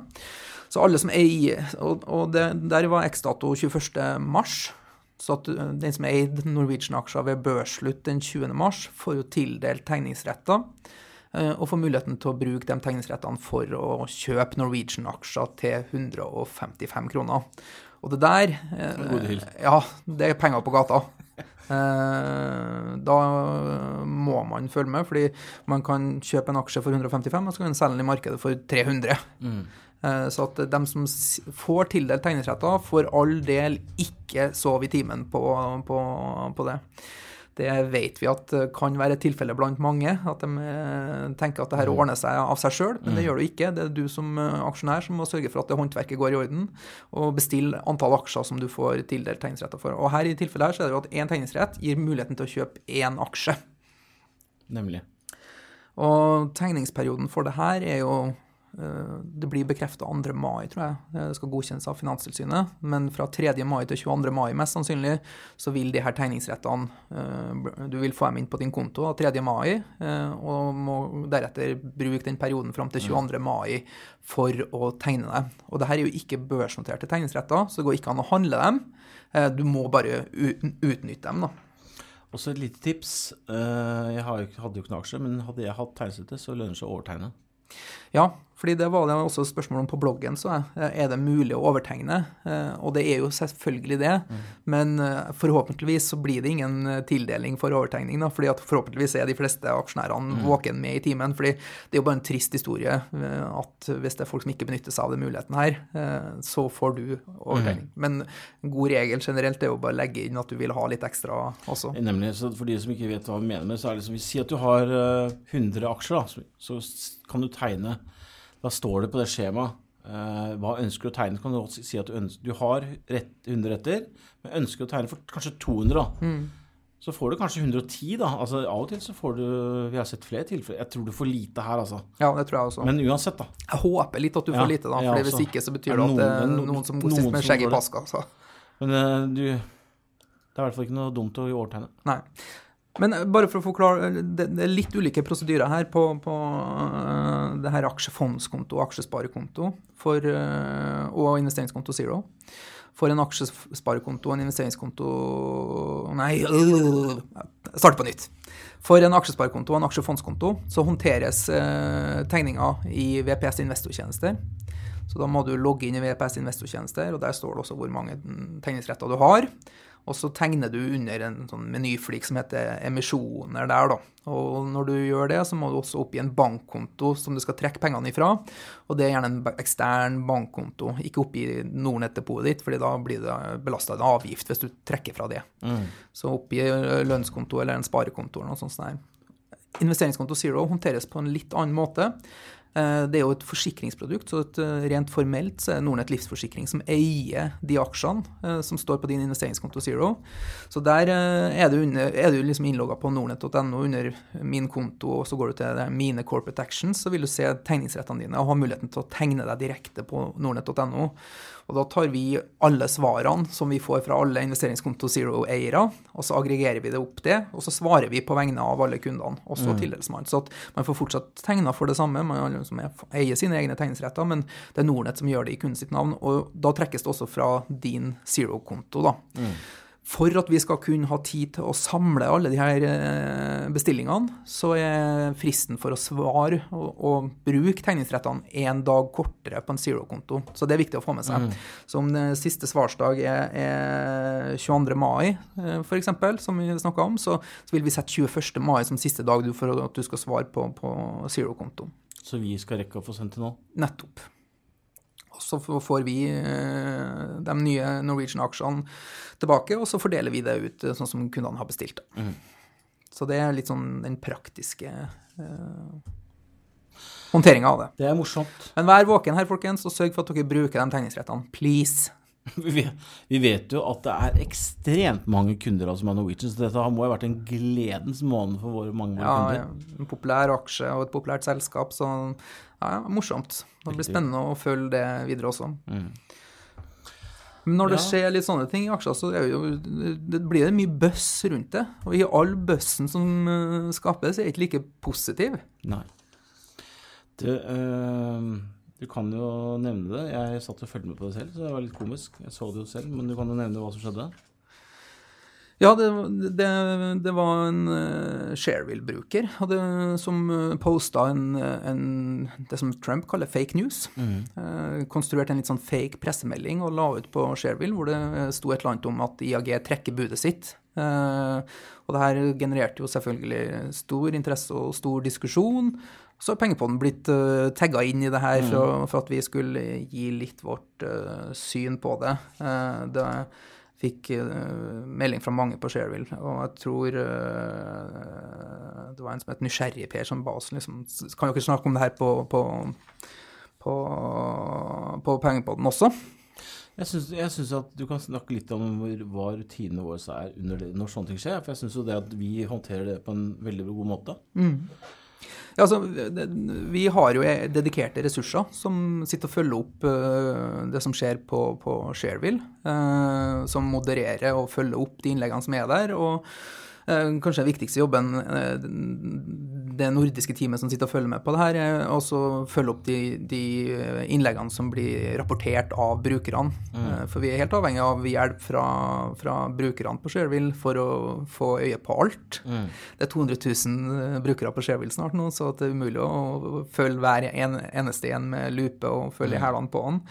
Så alle som eier Og, og det, der var X-dato 21. mars. Så at den som eide Norwegian-aksjer ved børsslutt den 20. mars, får jo tildelt tegningsretter. Eh, Og får muligheten til å bruke de tegningsrettene for å kjøpe Norwegian-aksjer til 155 kroner. Og det der eh, Ja, det er penger på gata. Eh, Da må man følge med, fordi man kan kjøpe en aksje for 155, og så kan man selge den i markedet for 300. Eh, Så at de som får tildelt tegningsretter, får all del ikke sove i timen på, på, på det. Det vet vi at eh, kan være et tilfelle blant mange, at de eh, tenker at det her ordner seg av seg sjøl, men det gjør det ikke. Det er du som eh, aksjonær som må sørge for at det håndverket går i orden, og bestille antall aksjer som du får tildelt tegningsretter for. Og her i tilfellet her så er det jo at én tegningsrett gir muligheten til å kjøpe én aksje.
Nemlig.
Og tegningsperioden for det her er jo Det blir bekrefta 2. mai, tror jeg. Det skal godkjennes av Finanstilsynet. Men fra 3. mai til 22. mai mest sannsynlig så vil de her tegningsrettene eh, Du vil få dem inn på din konto av 3. mai, eh, og må deretter bruke den perioden fram til 22. mai for å tegne dem. Og det her er jo ikke børsnoterte tegningsretter, så det går ikke an å handle dem. Eh, Du må bare utnytte dem, da.
Også et lite tips. Eh, Jeg hadde jo ikke noen aksjer, men hadde jeg hatt tegnesette, så lønner det seg å overtegne.
Ja, fordi det var det også spørsmål om på bloggen, så. Er det mulig å overtegne? Eh, Og det er jo selvfølgelig det, men eh, forhåpentligvis så blir det ingen eh, tildeling for overtegning, da, fordi at forhåpentligvis er de fleste aksjonærene våken med i timen, fordi det er jo bare en trist historie eh, at hvis det er folk som ikke benytter seg av den muligheten her, eh, så får du overtegning. Men en god regel generelt er jo bare å legge inn at du vil ha litt ekstra også.
Nemlig, så For de som ikke vet hva vi mener med det, så er det liksom Vi sier at du har eh, 100 aksjer, da, så kan du tegne Da står det på det skjemaet uh, hva ønsker du å tegne. Så kan du også si at du, ønsker, du har rett, 100 retter, men ønsker å tegne for kanskje 200. da. Så får du kanskje 110, da. Altså Av og til så får du Vi har sett flere tilfeller. Jeg tror du får lite her, altså.
Ja, det tror jeg også.
Men uansett, da.
Jeg håper litt at du
Ja,
får lite, da,
For
for hvis ikke så betyr
det
det at det er
noen-
noen som
noen
sitter med skjegg i paska. Altså.
Men uh, du Det er i hvert fall ikke noe dumt å overtegne.
Nei. Men eh, bare for å forklare, det, det er litt ulike prosedyrer her på, på eh, det her aksjefondskonto aksjesparekonto for, eh, og investeringskonto Zero. For en aksjesparekonto og en investeringskonto Nei, øh, jeg starter på nytt. For en aksjesparekonto og en aksjefondskonto så håndteres tegninger i VPS investortjenester. Så da må du logge inn i VPS investortjenester, og der står det også hvor mange tegningsretter du har. Og så tegner du under en sånn menyflik som heter emisjoner der, da. Og når du gjør det, så må du også oppgi en bankkonto som du skal trekke pengene ifra. Og det er gjerne en ekstern bankkonto, ikke oppgi Nordnett-depotet ditt, fordi da blir det belasta en avgift hvis du trekker fra det. Så oppgi lønnskonto eller en sparekonto eller noe sånt. sånt der. Investeringskonto Zero håndteres på en litt annen måte. Eh, Det er jo et forsikringsprodukt, så eh, rent formelt så er Nordnett Livsforsikring som eier de aksjene eh, som står på din investeringskonto Zero. Så der er du, under, er du liksom innlogga på nordnett.no under min konto, og så går du til mine corporate actions, så vil du se tegningsrettene dine og ha muligheten til å tegne deg direkte på nordnett.no. Og da tar vi alle svarene som vi får fra alle investeringskonto Zero-eiere, og så aggregerer vi det opp det, og så svarer vi på vegne av alle kundene, også mm. tildelsmann. Så at man får fortsatt tegna for det samme, man har som eier sine egne tegningsretter, men det er Nordnett som gjør det i kunden sitt navn, og da trekkes det også fra din Zero-konto, da. For at vi skal kunne ha tid til å samle alle de her eh, bestillingene, så er fristen for å svare og, og bruke tegningsrettene en dag kortere på en zero-konto. Så det er viktig å få med seg. Mm. Så om det siste svarsdag er, er 22. mai, eh, f.eks., som vi snakka om, så, så, vil vi sette 21. mai som siste dag for at du skal svare på, på zero-konto.
Så vi skal rekke å få sendt det nå?
Nettopp. Så får vi eh, de nye Norwegian-aksjene tilbake, og så fordeler vi det ut eh, sånn som kundene har bestilt. Mm. Så det er litt sånn den praktiske uh, håndteringa av det.
Det er morsomt.
Men vær våken her, folkens, og sørg for at dere bruker de tegningsrettene. Please. [LAUGHS]
Vi vet jo at det er ekstremt mange kunder som er Norwegian, så dette må ha vært en gledens måned for våre mange ja, kunder.
Ja, en populær aksje og et populært selskap, så ja, morsomt. Det blir spennende å følge det videre også. Mm. Når det ja. skjer litt sånne ting i aksjer, så jo, det blir det mye bøss rundt det. Og i all bøssen som uh, skapes, er ikke like positiv.
Nei. Du, øh, du kan jo nevne det. Jeg satt og fulgte med på det selv, så det var litt komisk. Jeg så det jo selv, men du kan jo nevne hva som skjedde.
Ja, det, det, det var en uh, Sharewill-bruker som uh, posta en, en, det som Trump kaller fake news. Mm. Uh, konstruerte en litt sånn fake pressemelding og la ut på Sharewill hvor det sto et eller annet om at IAG trekker budet sitt. Uh, og det her genererte jo selvfølgelig stor interesse og stor diskusjon. Så har Pengepodden blitt uh, tagga inn i det her mm. for, for, at vi skulle gi litt vårt uh, syn på det. Uh, det fikk uh, melding fra mange på Shareville, og jeg tror det var en som het Nysgjerrig-Per som ba oss liksom Kan dere snakke om det her på, på, på, på Pengepodden også?
Jeg syns at du kan snakke litt om hva rutinene våre er det, når sånne ting skjer. For jeg syns jo det at vi håndterer det på en veldig god måte. Mm.
Ja, altså, vi har jo dedikerte ressurser som sitter og følger opp uh, det som skjer på, på Shareville. Uh, som modererer og følger opp de innleggene som er der. og Kanskje det viktigste jobben det nordiske teamet som sitter og følger med på det her, er også følge opp de, de, innleggene som blir rapportert av brukerne. Mm. For vi er helt avhengig av hjelp fra, fra brukerne på Shareville for å få øye på alt. Mm. Det er 200 000 brukere på Shareville snart nå, så det er umulig å følge hver en, eneste en med lupe og følge mm. hælene på den.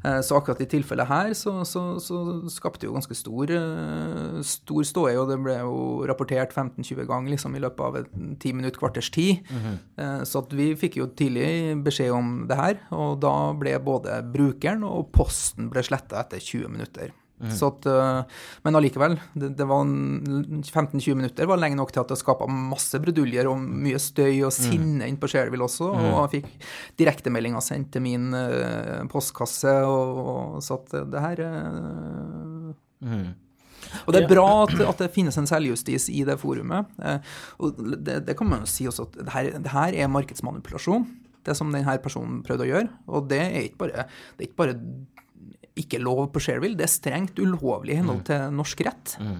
Eh, så akkurat i tilfellet her så, så, så skapte jo ganske stor, eh, stor ståe, og det ble jo rapportert 15-20 ganger liksom, i løpet av et ti minutt, kvarters tid. Mm -hmm. Så vi fikk jo tidlig beskjed om det her, og da ble både brukeren og posten ble sletta etter 20 minutter. Mm. At, uh, men allikevel, det, det var 15-20 minutter var lenge nok til at det skapa masse bruduljer og mye støy og sinne mm. inn på Shareville også. Mm. Og jeg fikk direktemeldinger sendt til min uh, postkasse, og, og, så at det her uh, mm. Og det er bra at, at, det finnes en selvjustis i det forumet. og det, det, kan man jo si også at det her, det her er markedsmanipulasjon det som denne personen prøvde å gjøre. Og det er ikke bare, det er ikke bare ikke lov på Shareville. Det er strengt ulovlig i henhold mm. til norsk rett. Mm.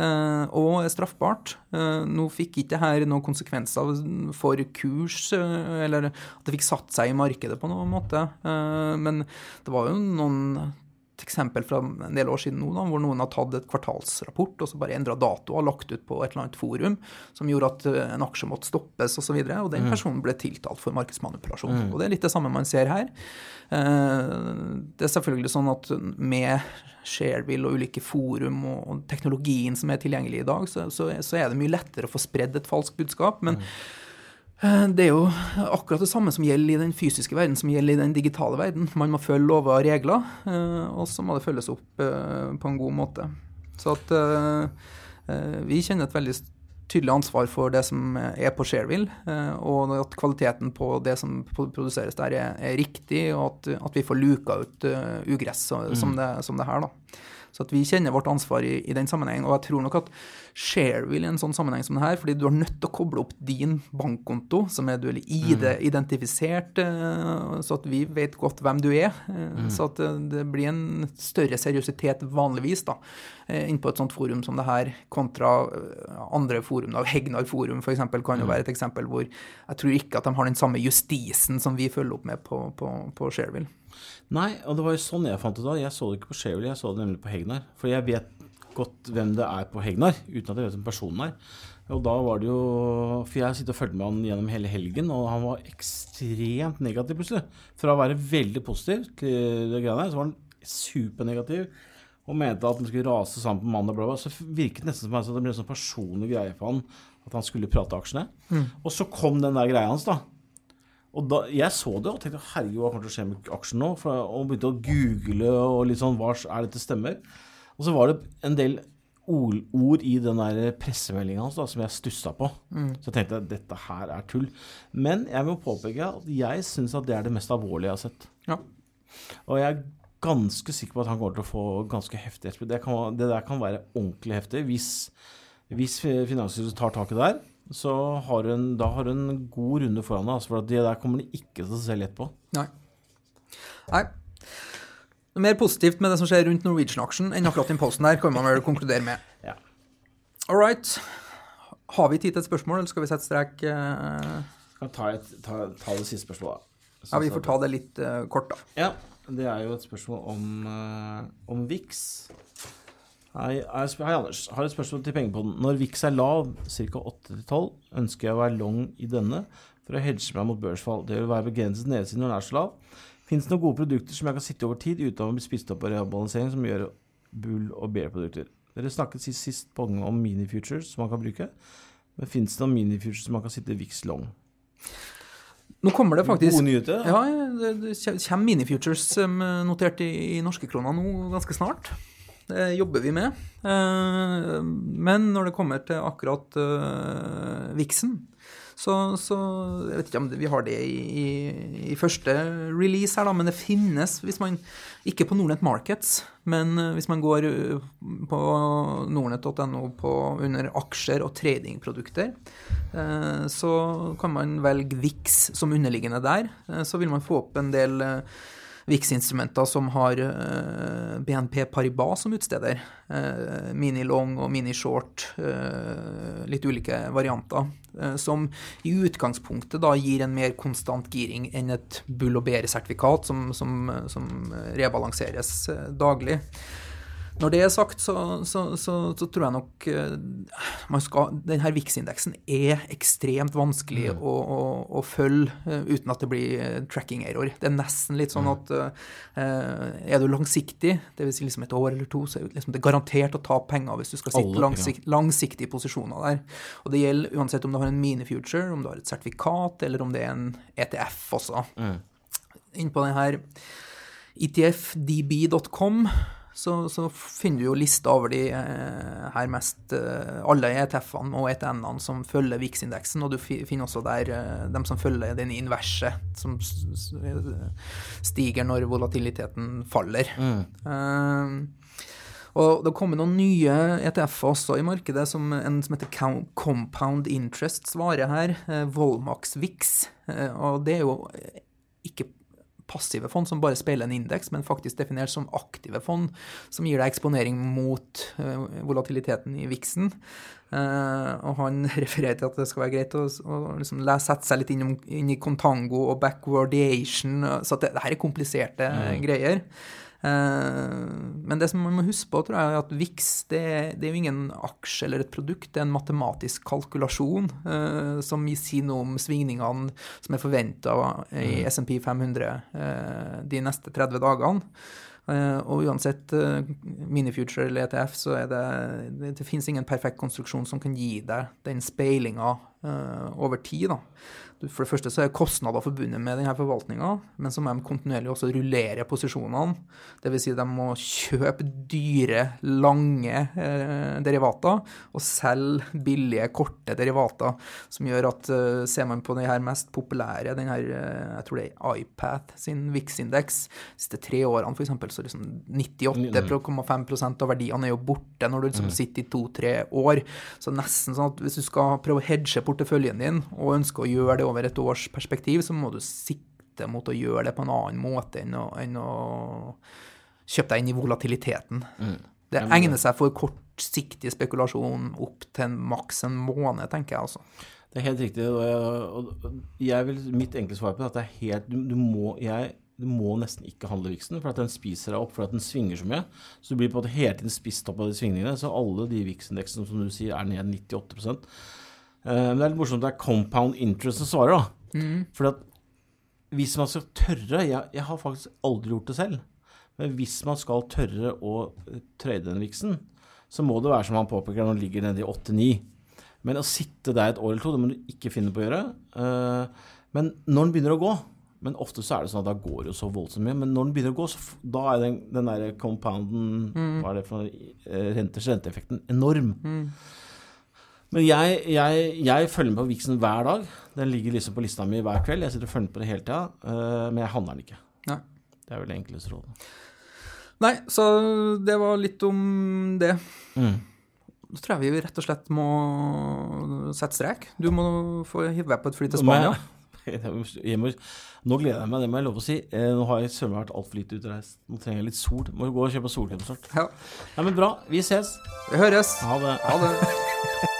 Uh, og straffbart. Uh, nå fikk ikke dette noen konsekvenser for kurs, uh, eller at det fikk satt seg i markedet på noen måte. men det var jo noen eksempel fra en del år siden nå, da, hvor noen har tatt et kvartalsrapport og så bare endra dato og lagt ut på et eller annet forum som gjorde at en aksje måtte stoppes osv. Og, så og den mm. personen ble tiltalt for markedsmanipulasjon. Mm. Og det er litt det samme man ser her. Eh, det er selvfølgelig sånn at med Shareville og ulike forum og teknologien som er tilgjengelig i dag, så, så, så er det mye lettere å få spredd et falskt budskap. men mm. Eh, det er jo akkurat det samme som gjelder i den fysiske verden, som gjelder i den digitale verden. Man må følge lover og regler, eh, og så må det følges opp på en god måte. Så at vi kjenner et veldig tydelig ansvar for det som er på Shareville, eh, og at kvaliteten på det som produseres der, er, er riktig, og at, at, vi får luka ut uh, ugress mm. som, det, som det her. da. Så at vi kjenner vårt ansvar i, i den sammenhengen. Og jeg tror nok at Shareville i en sånn sammenheng som det her, fordi du har nødt til å koble opp din bankkonto, som er du eller ID-identifisert, mm. identifisert, så at vi vet godt hvem du er. Eh, mm. Så at det, det blir en større seriøsitet vanligvis da, innpå et sånt forum som det her, kontra andre forum. da, Hegnar forum f.eks. kan jo mm. være et eksempel hvor jeg tror ikke at de har den samme justisen som vi følger opp med på, på, på Shareville.
Nei, og det var jo sånn jeg fant ut av Jeg så det ikke på Shavely, jeg så det nemlig på Hegnar. For jeg vet godt hvem det er på Hegnar, uten at jeg vet hvem personen er. Og da var det jo For jeg sitter og fulgte med han gjennom hele helgen, og han var ekstremt negativ plutselig. Fra å være veldig positiv til det greiene der, så var han supernegativ. Og mente at han skulle rase sammen på mandag. Bla bla. Så virket det nesten som at det ble en sånn personlig greie for han at han skulle prate aksjene. Og så kom den der greia hans, da. Og da, Jeg så det og tenkte herregud, hva kommer til å skje med aksjen nå? For, og begynte å google og litt sånn hva er dette stemmer? Og så var det en del ord, i den der pressemeldinga hans da, som jeg stussa på. Så jeg tenkte at dette her er tull. Men jeg må påpeke at jeg syns at det er det mest alvorlige jeg har sett.
Ja.
Og jeg er ganske sikker på at han kommer til å få ganske heftig etterspill. Det, kan- det der kan være ordentlig heftig. Hvis, hvis Finanstilsynet tar tak i det der, så har du en, da har hun en god runde foran deg. Altså, for det der kommer de ikke til å se lett på.
Nei. Nei. Mer positivt med det som skjer rundt Norwegian-aksjen enn akkurat den posten der, kan man vel konkludere med.
Ja.
All right. Har vi tid til et spørsmål, eller skal vi sette strek? eh?
Skal ta, et, ta, ta det siste spørsmålet, da.
Ja, vi får ta det litt uh, kort, da.
Ja, det er jo et spørsmål om, uh, om VIX. Hei, hei, Anders. Har et spørsmål til pengepodden. Når VIX er lav, ca. 8-12, ønsker jeg å være long i denne for å hedge meg mot børsfall. Det vil være begrenset nedside når den er så lav. Fins det noen gode produkter som jeg kan sitte over tid uten å bli spist opp av rehabilisering, som gjør bull- og bear-produkter? Dere snakket sist, sist om mini-futures som man kan bruke. Men fins det noen mini-futures som man kan sitte VIX long?
Nå kommer det faktisk
Gode nyheter?
Ja, det det kommer minifutures er notert i, i norske kroner nå ganske snart. Det jobber vi med. Eh, Men når det kommer til akkurat uh, Vixen, så, så Jeg vet ikke om vi har det i, i, i første release her, da, men det finnes hvis man Ikke på Nordnett Markets, men eh, hvis man går eh, på nordnett.no under aksjer og tradingprodukter, eh, så kan man velge VIX som underliggende der. Så vil man få opp en del VIX-instrumenter som har eh, BNP Paribas som utsteder. Eh, Mini-long og mini-short, eh, litt ulike varianter. Som i utgangspunktet da gir en mer konstant giring enn et bull og Bear-sertifikat som, som, som rebalanseres daglig. Når det er sagt, så, så, så, så tror jeg nok eh, man skal, denne VIX-indeksen er ekstremt vanskelig å, å, å følge eh, uten at det blir eh, tracking error. Det er nesten litt sånn at uh, er du langsiktig, dvs. Si liksom et år eller to, så er det liksom det er garantert å tape penger hvis du skal sitte langsikt, langsiktige posisjoner der. Og det gjelder uansett om du har en minifuture, om du har et sertifikat, eller om det er en ETF også. Inn på den her etfdb.com så, så finner du jo lista over de eh, her mest eh, alle ETF-ene og ETN-ene som følger VIX-indeksen, og du finner også der eh, dem som følger den inverse, som stiger når volatiliteten faller. Eh, og det kommer noen nye ETF-er også i markedet, som en som heter Compound Interest svarer her, Volmax VIX, og det er jo ikke passive fond som bare speiler en indeks, men faktisk definert som aktive fond, som gir deg eksponering mot eh, volatiliteten i VIX-en. Eh, og han [LAUGHS] refererer til at det skal være greit å, å liksom sette seg litt inn, inn i contango og backwardiation, så det, det her er kompliserte greier. Eh, men det som man må huske på, tror jeg, er at VIX det, det er jo ingen aksje eller et produkt, det er en matematisk kalkulasjon eh, som sier noe om svingningene som er forventa i SMP 500 eh, de neste 30 dagene. Og uansett minifuture eller ETF, så er det Det, det finnes ingen perfekt konstruksjon som kan gi deg den speilinga over tid. da. For det første så er kostnader forbundet med denne forvaltninga, men så må de kontinuerlig også rullere posisjonene. Dvs. Si de må kjøpe dyre, lange eh, derivater og selge billige, korte derivater, som gjør at eh, ser man på de her mest populære, den her, eh, jeg tror det er iPath sin VIX-indeks, de siste tre årene f.eks., så liksom 98,5% av verdiene er jo borte når du liksom sitter i to-tre år. Så nesten sånn at hvis du skal prøve å hedge porteføljen din og ønsker å gjøre det over et års perspektiv, så må du sikte mot å gjøre det på en annen måte enn å, enn å kjøpe deg inn i volatiliteten. Det egner seg for kortsiktig spekulasjon opp til maks en måned, tenker jeg altså.
Det er helt riktig. Og vil, mitt enkle svar på det er helt du, du må, jeg, du må nesten ikke handle viksen, for at den spiser deg opp fordi den svinger så mye. Så du blir på en måte hele tiden spist opp av de svingningene. Så alle de VIX-indeksene som du sier er ned 98 eh, Men det er litt morsomt at det er compound interest som svarer, da.
Mm.
For at hvis man skal tørre jeg, jeg har faktisk aldri gjort det selv. Men hvis man skal tørre å trøyde den viksen, så må det være som han påpeker, når den ligger nede i 8-9. Men å sitte der et år eller to, det må du ikke finne på å gjøre. Eh, men når den begynner å gå Men ofte så er det sånn at da går det jo så voldsomt mye. Men når den begynner å gå, så da er den, den der compounden Hva er det for noe? eh, renters renteeffekten enorm.
Mm.
Men jeg, jeg, jeg følger med på Vixen hver dag. Den ligger liksom på lista mi hver kveld. Jeg sitter og følger med på det hele tida, eh, men jeg handler den ikke.
Nei.
Det er vel det enkleste rådet.
Nei, så det var litt om det.
Mm.
Tror jeg vi rett og slett må sette strek. Du må få hive deg på et fly til Spania. [LAUGHS]
må, nå gleder jeg meg, det må jeg lov å si. Eh, nå har jeg søren meg vært altfor lite utreist. Nå trenger jeg litt sol. Må gå og kjøpe solkrem snart.
Ja.
Nei, men bra. Vi ses.
Vi høres.
Ha det.
Ha det. [LAUGHS]